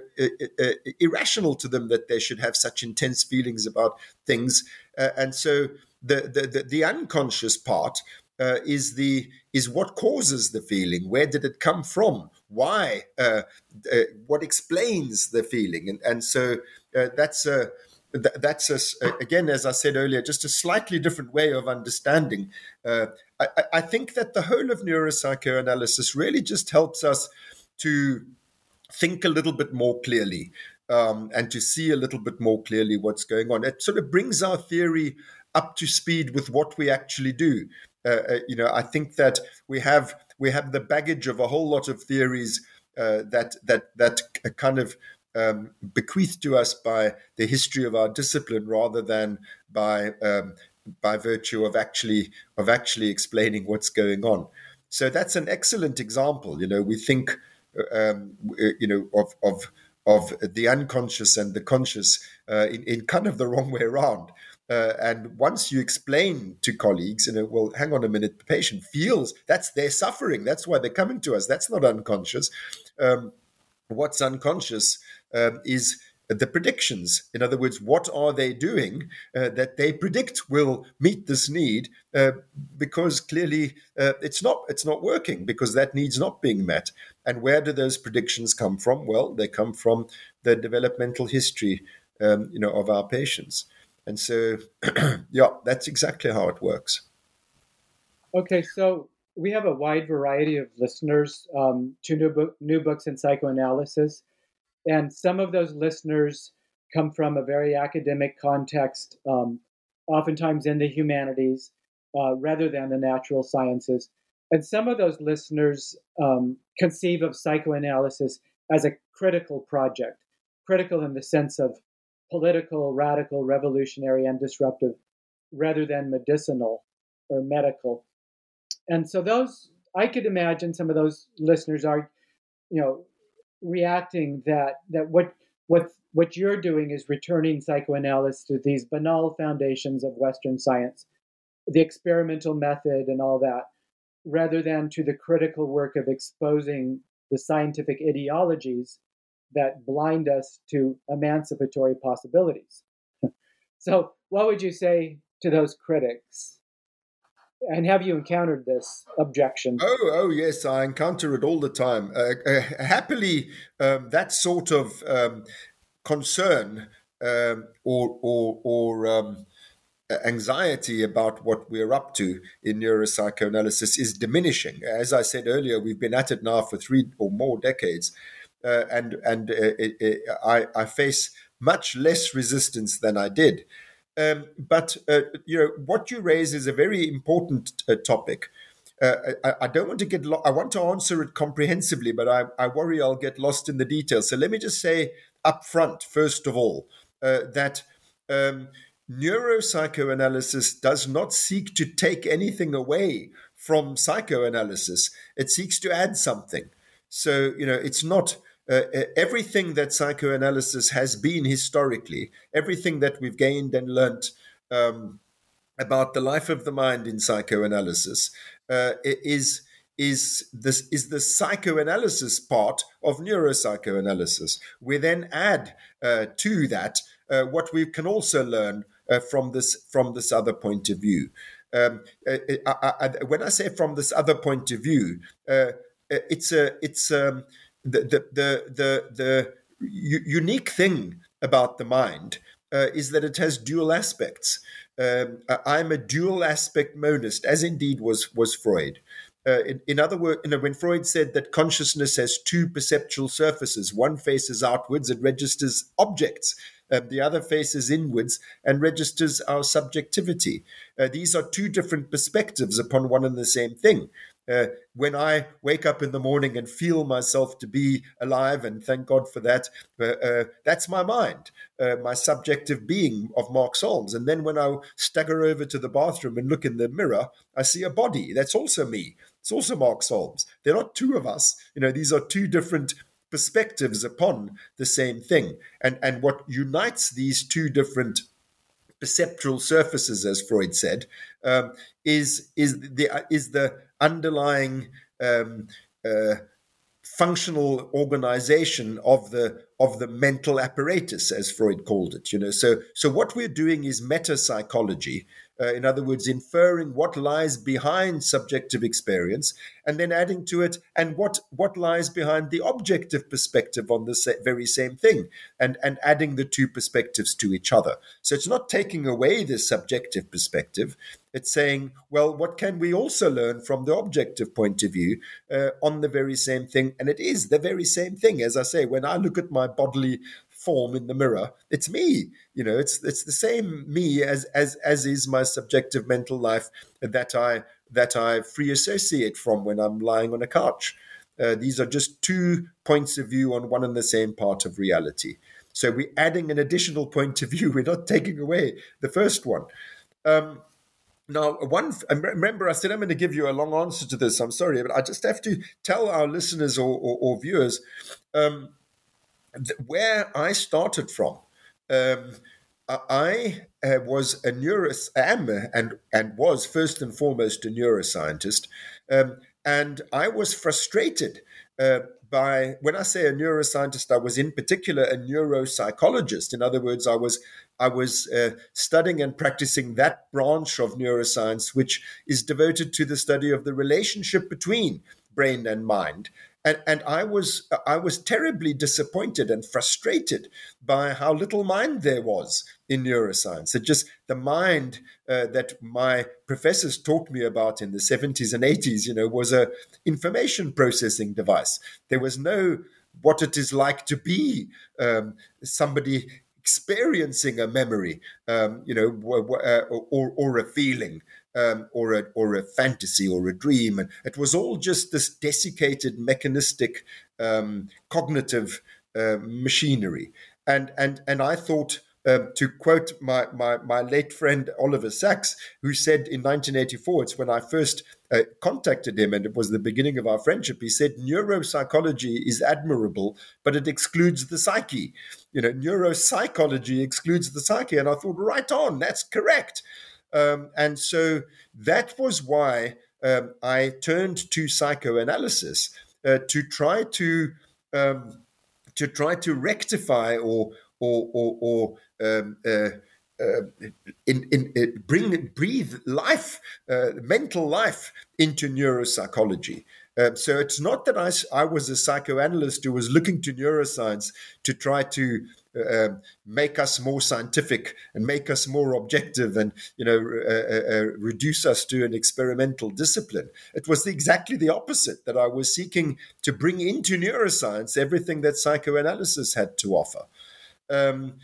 B: irrational to them that they should have such intense feelings about things. Uh, and so the, the, the, the unconscious part uh, is the is what causes the feeling. Where did it come from? Why? Uh, uh, what explains the feeling? And and so uh, that's a that's a, again, as I said earlier, just a slightly different way of understanding. Uh, I, I, think that the whole of neuropsychoanalysis really just helps us to think a little bit more clearly um, and to see a little bit more clearly what's going on. It sort of brings our theory up to speed with what we actually do. Uh, uh, you know, I think that we have we have the baggage of a whole lot of theories uh, that that that kind of um, bequeathed to us by the history of our discipline, rather than by um, by virtue of actually of actually explaining what's going on. So that's an excellent example. You know, we think um, you know of of of the unconscious and the conscious uh, in, in kind of the wrong way around. Uh, and once you explain to colleagues, you know, well, hang on a minute, the patient feels that's their suffering. That's why they're coming to us. That's not unconscious. Um, what's unconscious um, is the predictions. In other words, what are they doing uh, that they predict will meet this need? Uh, because clearly uh, it's not it's not working because that need's not being met. And where do those predictions come from? Well, they come from the developmental history, um, you know, of our patients. And so, [CLEARS THROAT] yeah, that's exactly how it works.
A: Okay, so we have a wide variety of listeners um, to new, book, new books in psychoanalysis. And some of those listeners come from a very academic context, um, oftentimes in the humanities uh, rather than the natural sciences. And some of those listeners um, conceive of psychoanalysis as a critical project, critical in the sense of political, radical, revolutionary, and disruptive rather than medicinal or medical. And so those I could imagine some of those listeners are, you know, reacting that that what what what you're doing is returning psychoanalysis to these banal foundations of Western science, the experimental method and all that, rather than to the critical work of exposing the scientific ideologies that blind us to emancipatory possibilities. [LAUGHS] so, what would you say to those critics? And have you encountered this objection?
B: Oh, oh yes, I encounter it all the time. Uh, uh, happily, um, that sort of um, concern um, or or, or um, anxiety about what we're up to in neuropsychoanalysis is diminishing. As I said earlier, we've been at it now for three or more decades uh, and and uh, it, it, I, I face much less resistance than I did. Um, but uh, you know what you raise is a very important uh, topic. Uh, I, I, don't want to get. Lo- I want to answer it comprehensively, but I, I, worry I'll get lost in the details. So let me just say up front, first of all, uh, that um, neuropsychoanalysis does not seek to take anything away from psychoanalysis. It seeks to add something. So you know, it's not uh, uh, everything that psychoanalysis has been historically, everything that we've gained and learnt um, about the life of the mind in psychoanalysis uh, is is this is the psychoanalysis part of neuropsychoanalysis. We then add uh, to that uh, what we can also learn uh, from this from this other point of view. Um, I, I, when I say from this other point of view, it's a it's um, the the the the, the unique thing about the mind uh, is that it has dual aspects. Um, I'm a dual aspect monist, as indeed was was Freud. Uh, in, in, other words, you know, when Freud said that consciousness has two perceptual surfaces, one faces outwards and registers objects, um, the other faces inwards and registers our subjectivity. Uh, these are two different perspectives upon one and the same thing. Uh, when I wake up in the morning and feel myself to be alive, and thank God for that, uh, uh, that's my mind, uh, my subjective being of Mark Solms. And then when I stagger over to the bathroom and look in the mirror, I see a body. That's also me. It's also Mark Solms. They're not two of us. You know, these are two different perspectives upon the same thing. And and what unites these two different perceptual surfaces, as Freud said, um, is is the is the underlying um, uh, functional organization of the of the mental apparatus, as Freud called it. You know, so so what we're doing is meta psychology, uh, in other words, inferring what lies behind subjective experience and then adding to it and what, what lies behind the objective perspective on the very same thing and, and adding the two perspectives to each other. So it's not taking away the subjective perspective. It's saying, well, what can we also learn from the objective point of view uh, on the very same thing? And it is the very same thing. As I say, when I look at my bodily form in the mirror. It's me. You know, it's it's the same me as as as is my subjective mental life that I that I free associate from when I'm lying on a couch. Uh, these are just two points of view on one and the same part of reality. So we're adding an additional point of view. [LAUGHS] We're not taking away the first one. Um, now, one remember, I said I'm going to give you a long answer to this. I'm sorry, but I just have to tell our listeners or, or, or viewers um, where I started from. Um, I uh, was a neuroscientist, am and and was first and foremost a neuroscientist, um, and I was frustrated uh, by when I say a neuroscientist, I was in particular a neuropsychologist. In other words, I was I was uh, studying and practicing that branch of neuroscience which is devoted to the study of the relationship between brain and mind and and I was I was terribly disappointed and frustrated by how little mind there was in neuroscience. It just the mind uh, that my professors taught me about in the seventies and eighties, you know, was a information processing device. There was no what it is like to be um, somebody experiencing a memory, um, you know, uh, or, or a feeling um, or a or a fantasy or a dream, and it was all just this desiccated mechanistic um, cognitive uh, machinery. And and and I thought. Um, to quote my, my, my late friend Oliver Sacks, who said in 1984, it's when I first uh, contacted him, and it was the beginning of our friendship. He said, Neuropsychology is admirable, but it excludes the psyche. You know, neuropsychology excludes the psyche. And I thought, right on, that's correct. Um, and so that was why um, I turned to psychoanalysis uh, to try to um, to try to rectify or or or, or um, uh, uh, in, in, in, uh, bring breathe life, uh, mental life into neuropsychology. Um, so it's not that I, I was a psychoanalyst who was looking to neuroscience to try to uh, um, make us more scientific and make us more objective and you know uh, uh, uh, reduce us to an experimental discipline. It was exactly the opposite that I was seeking to bring into neuroscience everything that psychoanalysis had to offer. Um,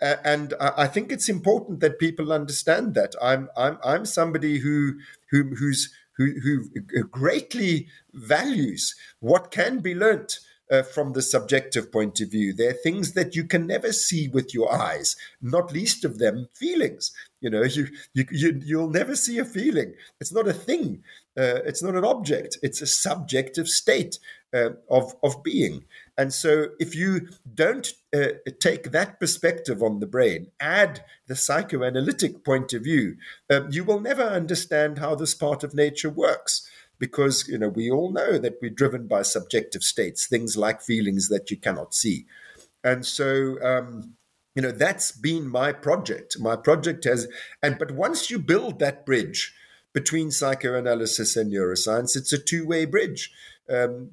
B: and I think it's important that people understand that I'm I'm I'm somebody who who who's who, who greatly values what can be learnt uh, from the subjective point of view. There are things that you can never see with your eyes, not least of them feelings. You know, [LAUGHS] you, you, you you'll never see a feeling. It's not a thing. Uh, it's not an object. It's a subjective state uh, of of being. And so, if you don't uh, take that perspective on the brain, add the psychoanalytic point of view, um, you will never understand how this part of nature works. Because you know we all know that we're driven by subjective states, things like feelings that you cannot see, and so um, you know that's been my project. My project has, and but once you build that bridge between psychoanalysis and neuroscience, it's a two-way bridge um,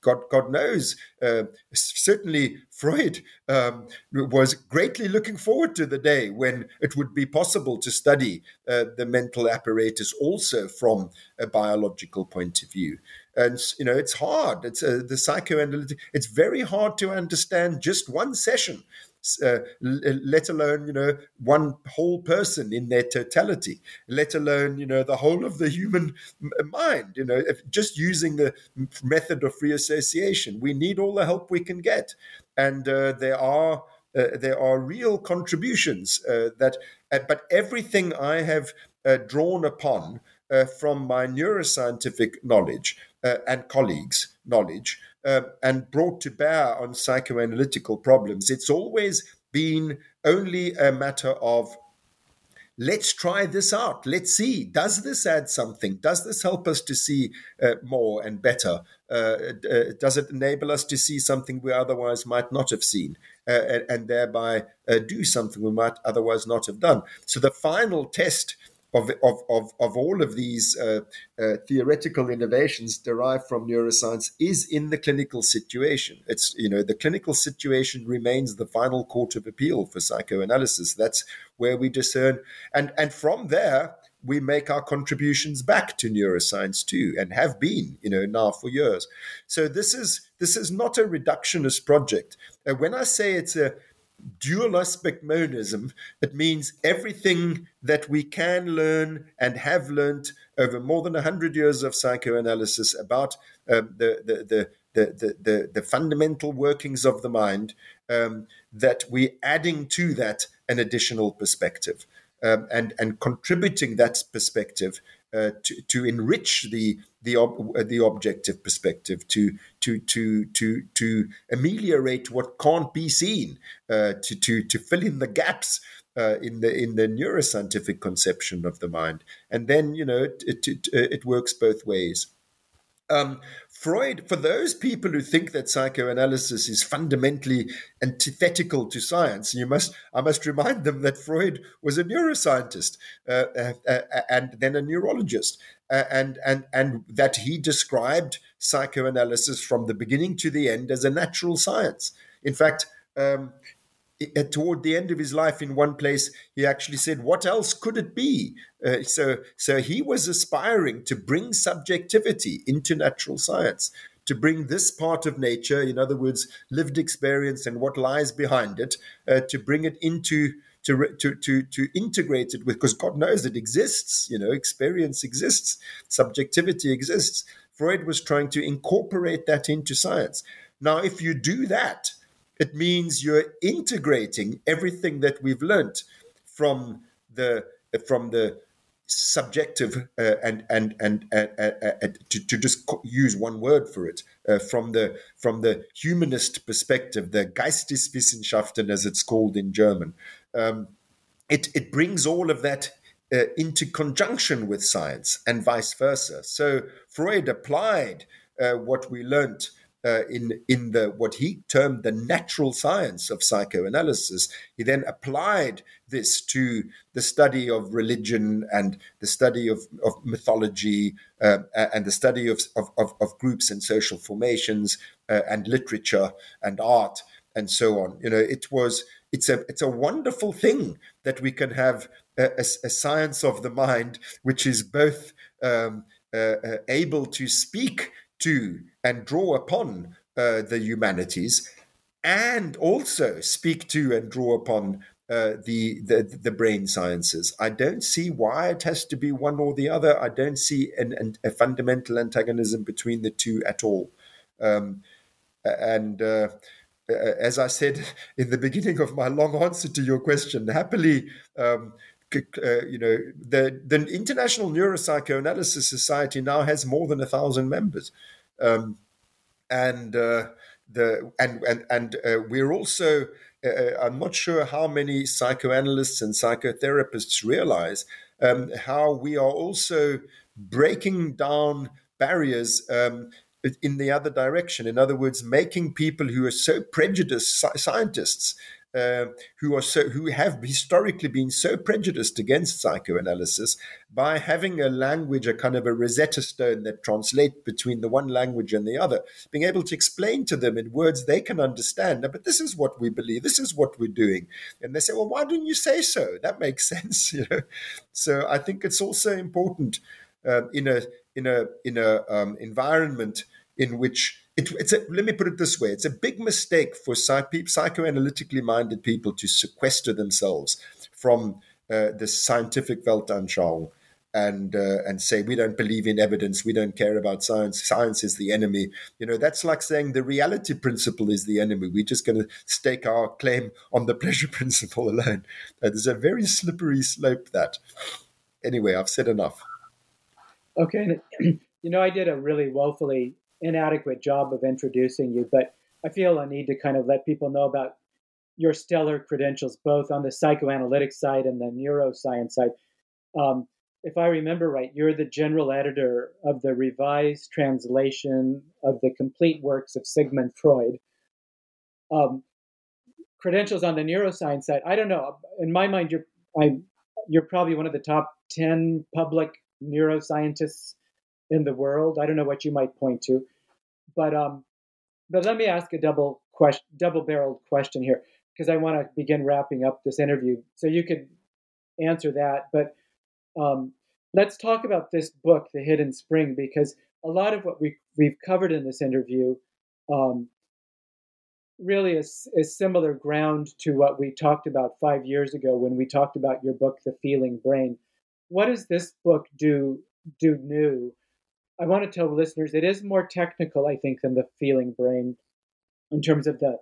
B: God, God knows, uh, certainly Freud um, was greatly looking forward to the day when it would be possible to study uh, the mental apparatus also from a biological point of view. And you know, it's hard. It's uh, the psychoanalytic. It's very hard to understand just one session uh, let alone you know one whole person in their totality, let alone you know the whole of the human mind. You know, if just using the method of free association, we need all the help we can get, and uh, there are. Uh, there are real contributions uh, that, uh, but everything I have uh, drawn upon from my neuroscientific knowledge and colleagues' knowledge uh, and brought to bear on psychoanalytical problems, it's always been only a matter of let's try this out. Let's see, does this add something? Does this help us to see uh, more and better? Uh, uh, does it enable us to see something we otherwise might not have seen? Uh, and, and, thereby uh, do something we might otherwise not have done. So the final test of, of, of, of all of these uh, uh, theoretical innovations derived from neuroscience is in the clinical situation. It's, you know, the clinical situation remains the final court of appeal for psychoanalysis. That's where we discern. And, and from there, we make our contributions back to neuroscience too and have been you know now for years so this is this is not a reductionist project uh, when i say it's a dual aspect monism, it means everything that we can learn and have learned over more than 100 years of psychoanalysis about um, the, the, the, the, fundamental workings of the mind, um, that we're adding to that an additional perspective um, and, and contributing that perspective uh, to, to enrich the the ob- the objective perspective, to to to to to ameliorate what can't be seen, uh, to to to fill in the gaps uh, in the in the neuroscientific conception of the mind, and then you know it it, it, it works both ways. Um, Freud, for those people who think that psychoanalysis is fundamentally antithetical to science, you must I must remind them that Freud was a neuroscientist uh, uh, uh, and then a neurologist, uh, and and and that he described psychoanalysis from the beginning to the end as a natural science. In fact. Um, toward the end of his life in one place he actually said what else could it be uh, so so he was aspiring to bring subjectivity into natural science to bring this part of nature in other words lived experience and what lies behind it uh, to bring it into to, to, to, to integrate it with, because God knows it exists, you know, experience exists, subjectivity exists. Freud was trying to incorporate that into science. Now, if you do that, it means you're integrating everything that we've learned from the from the subjective uh, and and and, uh, uh, uh to, to just use one word for it uh, from the from the humanist perspective, the Geisteswissenschaften as it's called in German. Um, it it brings all of that uh, into conjunction with science and vice versa. So Freud applied what we learned uh, in in the what he termed the natural science of psychoanalysis. He then applied this to the study of religion and the study of, of mythology uh, and the study of, of, of, groups and social formations uh, and literature and art and so on. You know, it was it's a it's a wonderful thing that we can have a, a, a science of the mind which is both um, uh, uh, able to speak to and draw upon uh, the humanities and also speak to and draw upon uh, the, the, the brain sciences. I don't see why it has to be one or the other. I don't see an, an, a fundamental antagonism between the two at all. Um, and uh, as I said [LAUGHS] in the beginning of my long answer to your question, happily, um, uh, you know, the the International Neuropsychoanalysis Society now has more than a thousand members, um, and uh, the and and and uh, we're also. Uh, uh, I'm not sure how many psychoanalysts and psychotherapists realize um, how we are also breaking down barriers um, in the other direction. In other words, making people who are so prejudiced scientists uh, who are so who have historically been so prejudiced against psychoanalysis by having a language, a kind of a Rosetta Stone that translates between the one language and the other, being able to explain to them in words they can understand. but this is what we believe. This is what we're doing, and they say, "Well, why didn't you say so?" [LAUGHS] That makes sense, [LAUGHS] you know. So I think it's also important uh, in a in a in a um, environment in which it, it's a, let me put it this way it's a big mistake for psych, psychoanalytically minded people to sequester themselves from uh, the scientific Weltanschauung and uh, and say we don't believe in evidence, we don't care about science. Science is the enemy. You know that's like saying the reality principle is the enemy. We're just going to stake our claim on the [LAUGHS] pleasure principle alone. Uh, there's a very slippery slope. That anyway, I've said enough.
A: Okay, [CLEARS THROAT] you know I did a really woefully inadequate job of introducing you, but I feel a need to kind of let people know about your stellar credentials, both on the psychoanalytic side and the neuroscience side. Um, if I remember right, you're the general editor of the revised translation of the complete works of Sigmund Freud. Um, credentials on the neuroscience side, I don't know. In my mind, you're I, you're probably one of the top ten public neuroscientists in the world. I don't know what you might point to, but um, but let me ask a double question, double-barreled question here, because I want to begin wrapping up this interview. So you could answer that, but um, let's talk about this book, The Hidden Spring, because a lot of what we we've covered in this interview um, really is, is similar ground to what we talked about five years ago when we talked about your book, The Feeling Brain. What does this book do do new I want to tell listeners it is more technical, I think, than the feeling brain in terms of the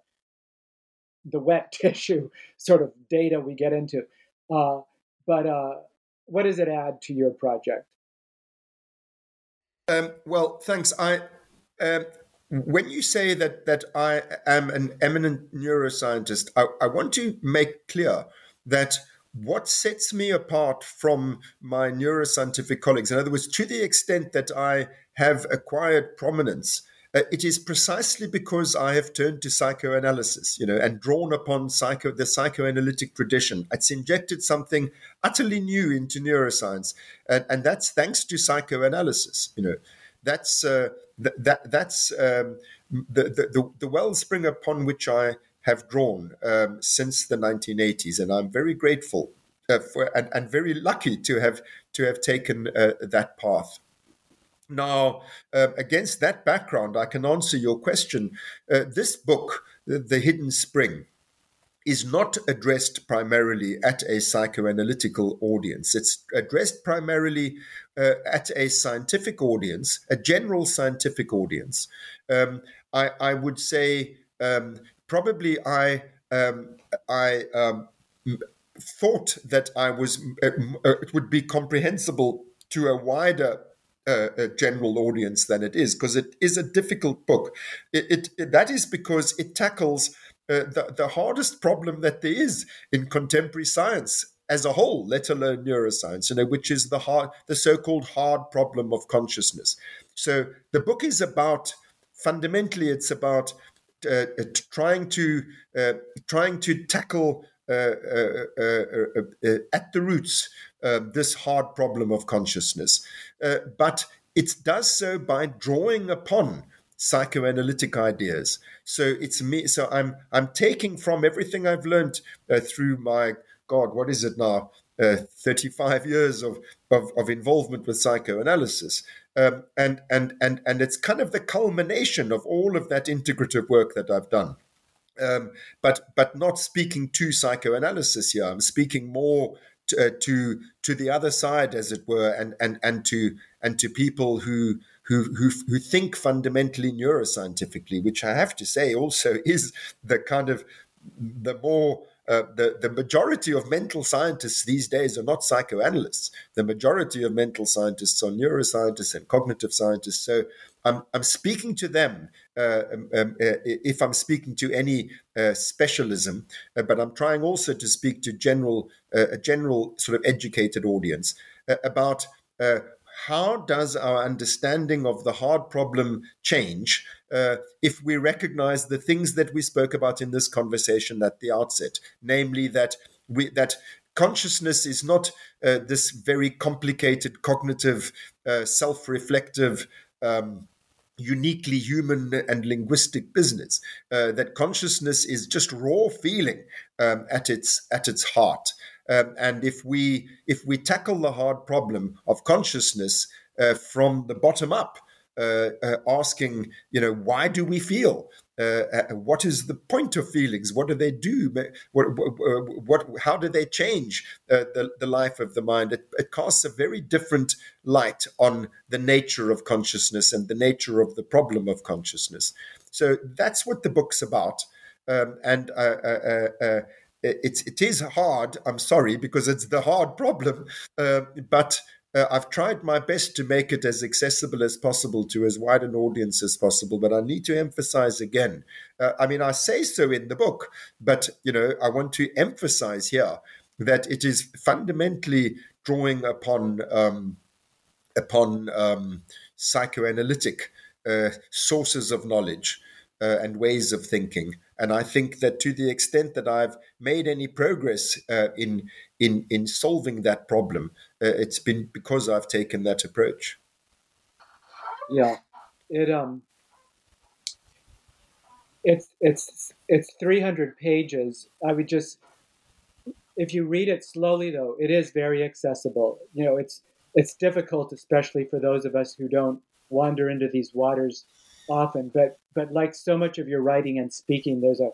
A: the wet [LAUGHS] tissue sort of data we get into. Uh, but uh, what does it add to your project?
B: Um, well, thanks. I um, when you say that that I am an eminent neuroscientist, I, I want to make clear that what sets me apart from my neuroscientific colleagues, in other words, to the extent that I have acquired prominence, uh, it is precisely because I have turned to psychoanalysis, you know, and drawn upon psycho the psychoanalytic tradition. It's injected something utterly new into neuroscience, and, and that's thanks to psychoanalysis. You know, that's uh, th- that that's um, the, the the the wellspring upon which I have drawn um, since the 1980s, and I'm very grateful uh, for and, and, very lucky to have to have taken uh, that path. Now, uh, against that background, I can answer your question. Uh, this book, The Hidden Spring, is not addressed primarily at a psychoanalytical audience. It's addressed primarily uh, at a scientific audience, a general scientific audience. Um, I, I, would say um, probably I um, I um, thought that I was uh, uh, it would be comprehensible to a wider uh, a general audience than it is because it is a difficult book. It, it, it that is because it tackles uh, the the hardest problem that there is in contemporary science as a whole, let alone neuroscience, you know, which is the hard the so-called hard problem of consciousness. So the book is about fundamentally it's about uh, uh, trying to uh, trying to tackle at the roots this hard problem of consciousness, but it does so by drawing upon psychoanalytic ideas. So it's me. So I'm I'm taking from everything I've learned uh, through my God. What is it now? Uh, 35 years of, of, of involvement with psychoanalysis. Um, and and and and it's kind of the culmination of all of that integrative work that I've done. Um, but but not speaking to psychoanalysis here. I'm speaking more to, uh, to, to the other side, as it were, and and and to and to people who who who who think fundamentally neuroscientifically, which I have to say also [LAUGHS] is the kind of the more uh, the, the majority of mental scientists these days are not psychoanalysts. The majority of mental scientists are neuroscientists and cognitive scientists. So I'm, I'm speaking to them uh, um, um, uh, if I'm speaking to any uh, specialism, uh, but I'm trying also to speak to general uh, a general sort of educated audience about how does our understanding of the hard problem change uh, if we recognize the things that we spoke about in this conversation at the outset, namely that we that consciousness is not uh, this very complicated cognitive, uh, self-reflective. Um, uniquely human and linguistic business uh, that consciousness is just raw feeling um, at its at its heart um, and if we if we tackle the hard problem of consciousness uh, from the bottom up, uh, uh, asking, you know, why do we feel? Uh, uh, what is the point of feelings? What do they do? What, what, how do they change uh, the, the life of the mind? It, it, casts a very different light on the nature of consciousness and the nature of the problem of consciousness. So that's what the book's about. Um, and it's it is hard. I'm sorry because it's the hard problem, uh, but uh, I've tried my best to make it as accessible as possible to as wide an audience as possible, but I need to emphasize again. Uh, I mean, I say so in the book, but you know, I want to emphasize here that it is fundamentally drawing upon um, upon um, psychoanalytic uh, sources of knowledge uh, and ways of thinking. And I think that to the extent that I've made any progress uh, in in in solving that problem, uh, it's been because I've taken that approach.
A: Yeah, it um, it's it's it's 300 pages. I would just if you read it slowly though, it is very accessible. You know, it's it's difficult, especially for those of us who don't wander into these waters often. But but like so much of your writing and speaking, there's a,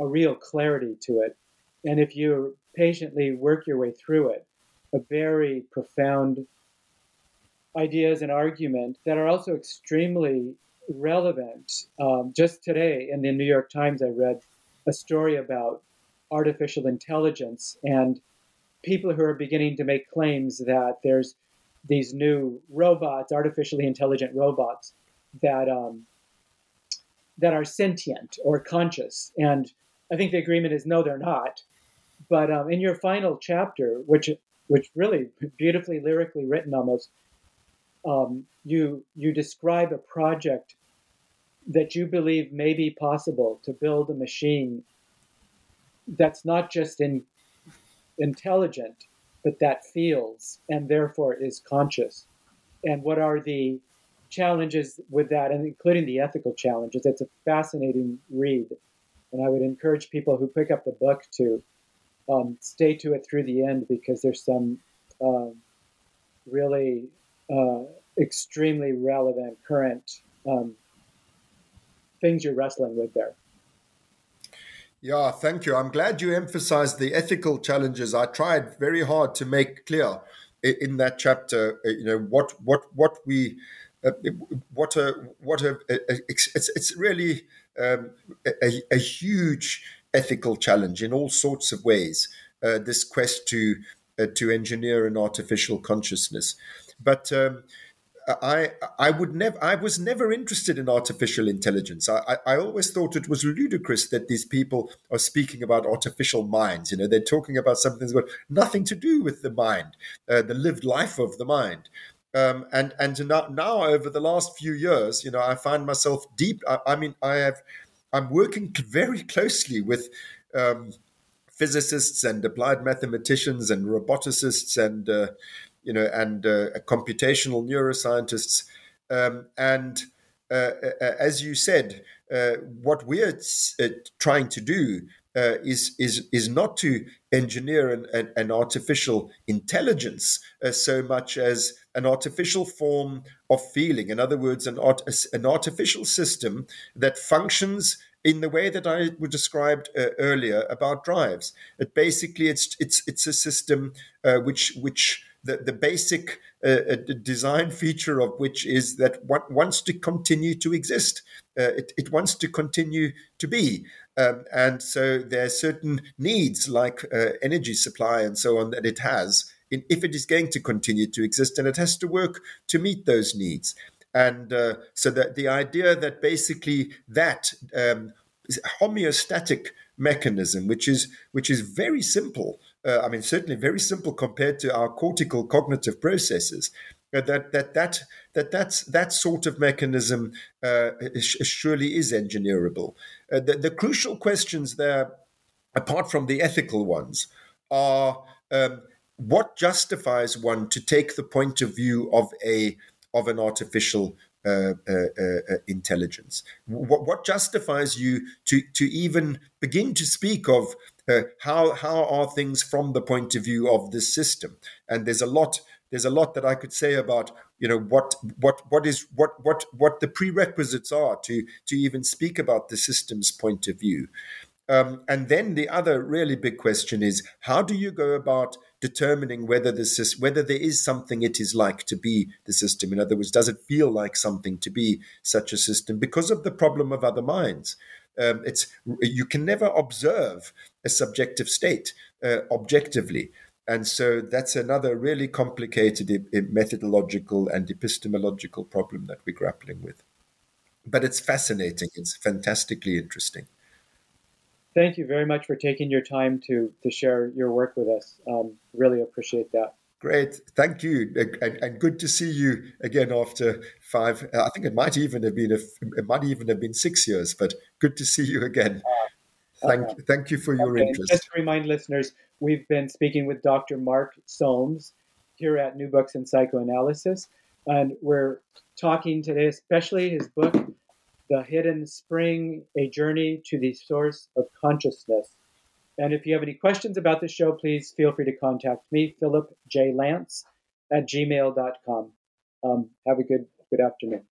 A: a real clarity to it. And if you patiently work your way through it, a very profound ideas and argument that are also extremely relevant. Um, just today in the New York Times, I read a story about artificial intelligence and people who are beginning to make claims that there's these new robots, artificially intelligent robots, that um, that are sentient or conscious. And I think the agreement is no, they're not. But um, in your final chapter, which which really beautifully lyrically written almost, um, you you describe a project that you believe may be possible to build a machine that's not just in, intelligent, but that feels and therefore is conscious. And what are the challenges with that, and including the ethical challenges? It's a fascinating read. And I would encourage people who pick up the book to um, stay to it through the end because there's some uh, really uh, extremely relevant current um, things you're wrestling with there.
B: Yeah, thank you. I'm glad you emphasized the ethical challenges. I tried very hard to make clear in that chapter, uh, you know, what what what we what a what a, a, it's it's really um, a, a, huge ethical challenge in all sorts of ways. Uh, this quest to uh, to engineer an artificial consciousness, but um, I I would never I was never interested in artificial intelligence. I, I, I always thought it was ludicrous that these people are speaking about artificial minds. You know, they're talking about something that's got nothing to do with the mind, uh, the lived life of the mind. Um, and and now, now over the last few years, you know, I find myself deep. I, I mean, I have I'm working very closely with. Um, physicists and applied mathematicians and roboticists and uh, you know, and uh, computational neuroscientists. Um, and uh, uh as you said, uh, what we're uh, trying to do is is is not to engineer an, an, an artificial intelligence so much as an artificial form of feeling. In other words, an art, an artificial system that functions in the way that I described uh, earlier about drives. It basically it's it's it's a system uh, which which the, the basic uh, uh design feature of which is that one wants to continue to exist. Uh, it, it, wants to continue to be. Um, and so there are certain needs like uh, energy supply and so on that it has in, if it is going to continue to exist, and it has to work to meet those needs. And uh, so that the idea that basically that um, homeostatic mechanism, which is which is very simple, uh, I mean, certainly very simple compared to our cortical cognitive processes. Uh, that that that that that's that sort of mechanism uh, surely is engineerable. Uh, the, the, crucial questions there, apart from the ethical ones, are um, what justifies one to take the point of view of a of an artificial uh, uh, uh, intelligence? What, what, justifies you to to even begin to speak of uh, how how are things from the point of view of this system? And there's a lot there's a lot that I could say about you know what what what is what what what the prerequisites are to to even speak about the system's point of view. Um, and then the other really big question is how do you go about determining whether whether there is something it is like to be the system? In other words, does it feel like something to be such a system because of the problem of other minds? Um, it's you can never observe a subjective state uh, objectively. And so that's another really complicated methodological and epistemological problem that we're grappling with. But it's fascinating. It's fantastically interesting.
A: Thank you very much for taking your time to, to share your work with us. Um, really appreciate that.
B: Great, thank you, and, and, good to see you again after five. I think it might even have been a, it might even have been six years, but good to see you again. Thank, uh, thank you for your okay. interest.
A: Just to remind listeners, we've been speaking with Dr. Mark Solms here at New Books in Psychoanalysis, and we're talking today, especially his book, The Hidden Spring: A Journey to the Source of Consciousness. And if you have any questions about the show, please feel free to contact me, Philip J. Lance, at gmail.com. Um, have a good good afternoon.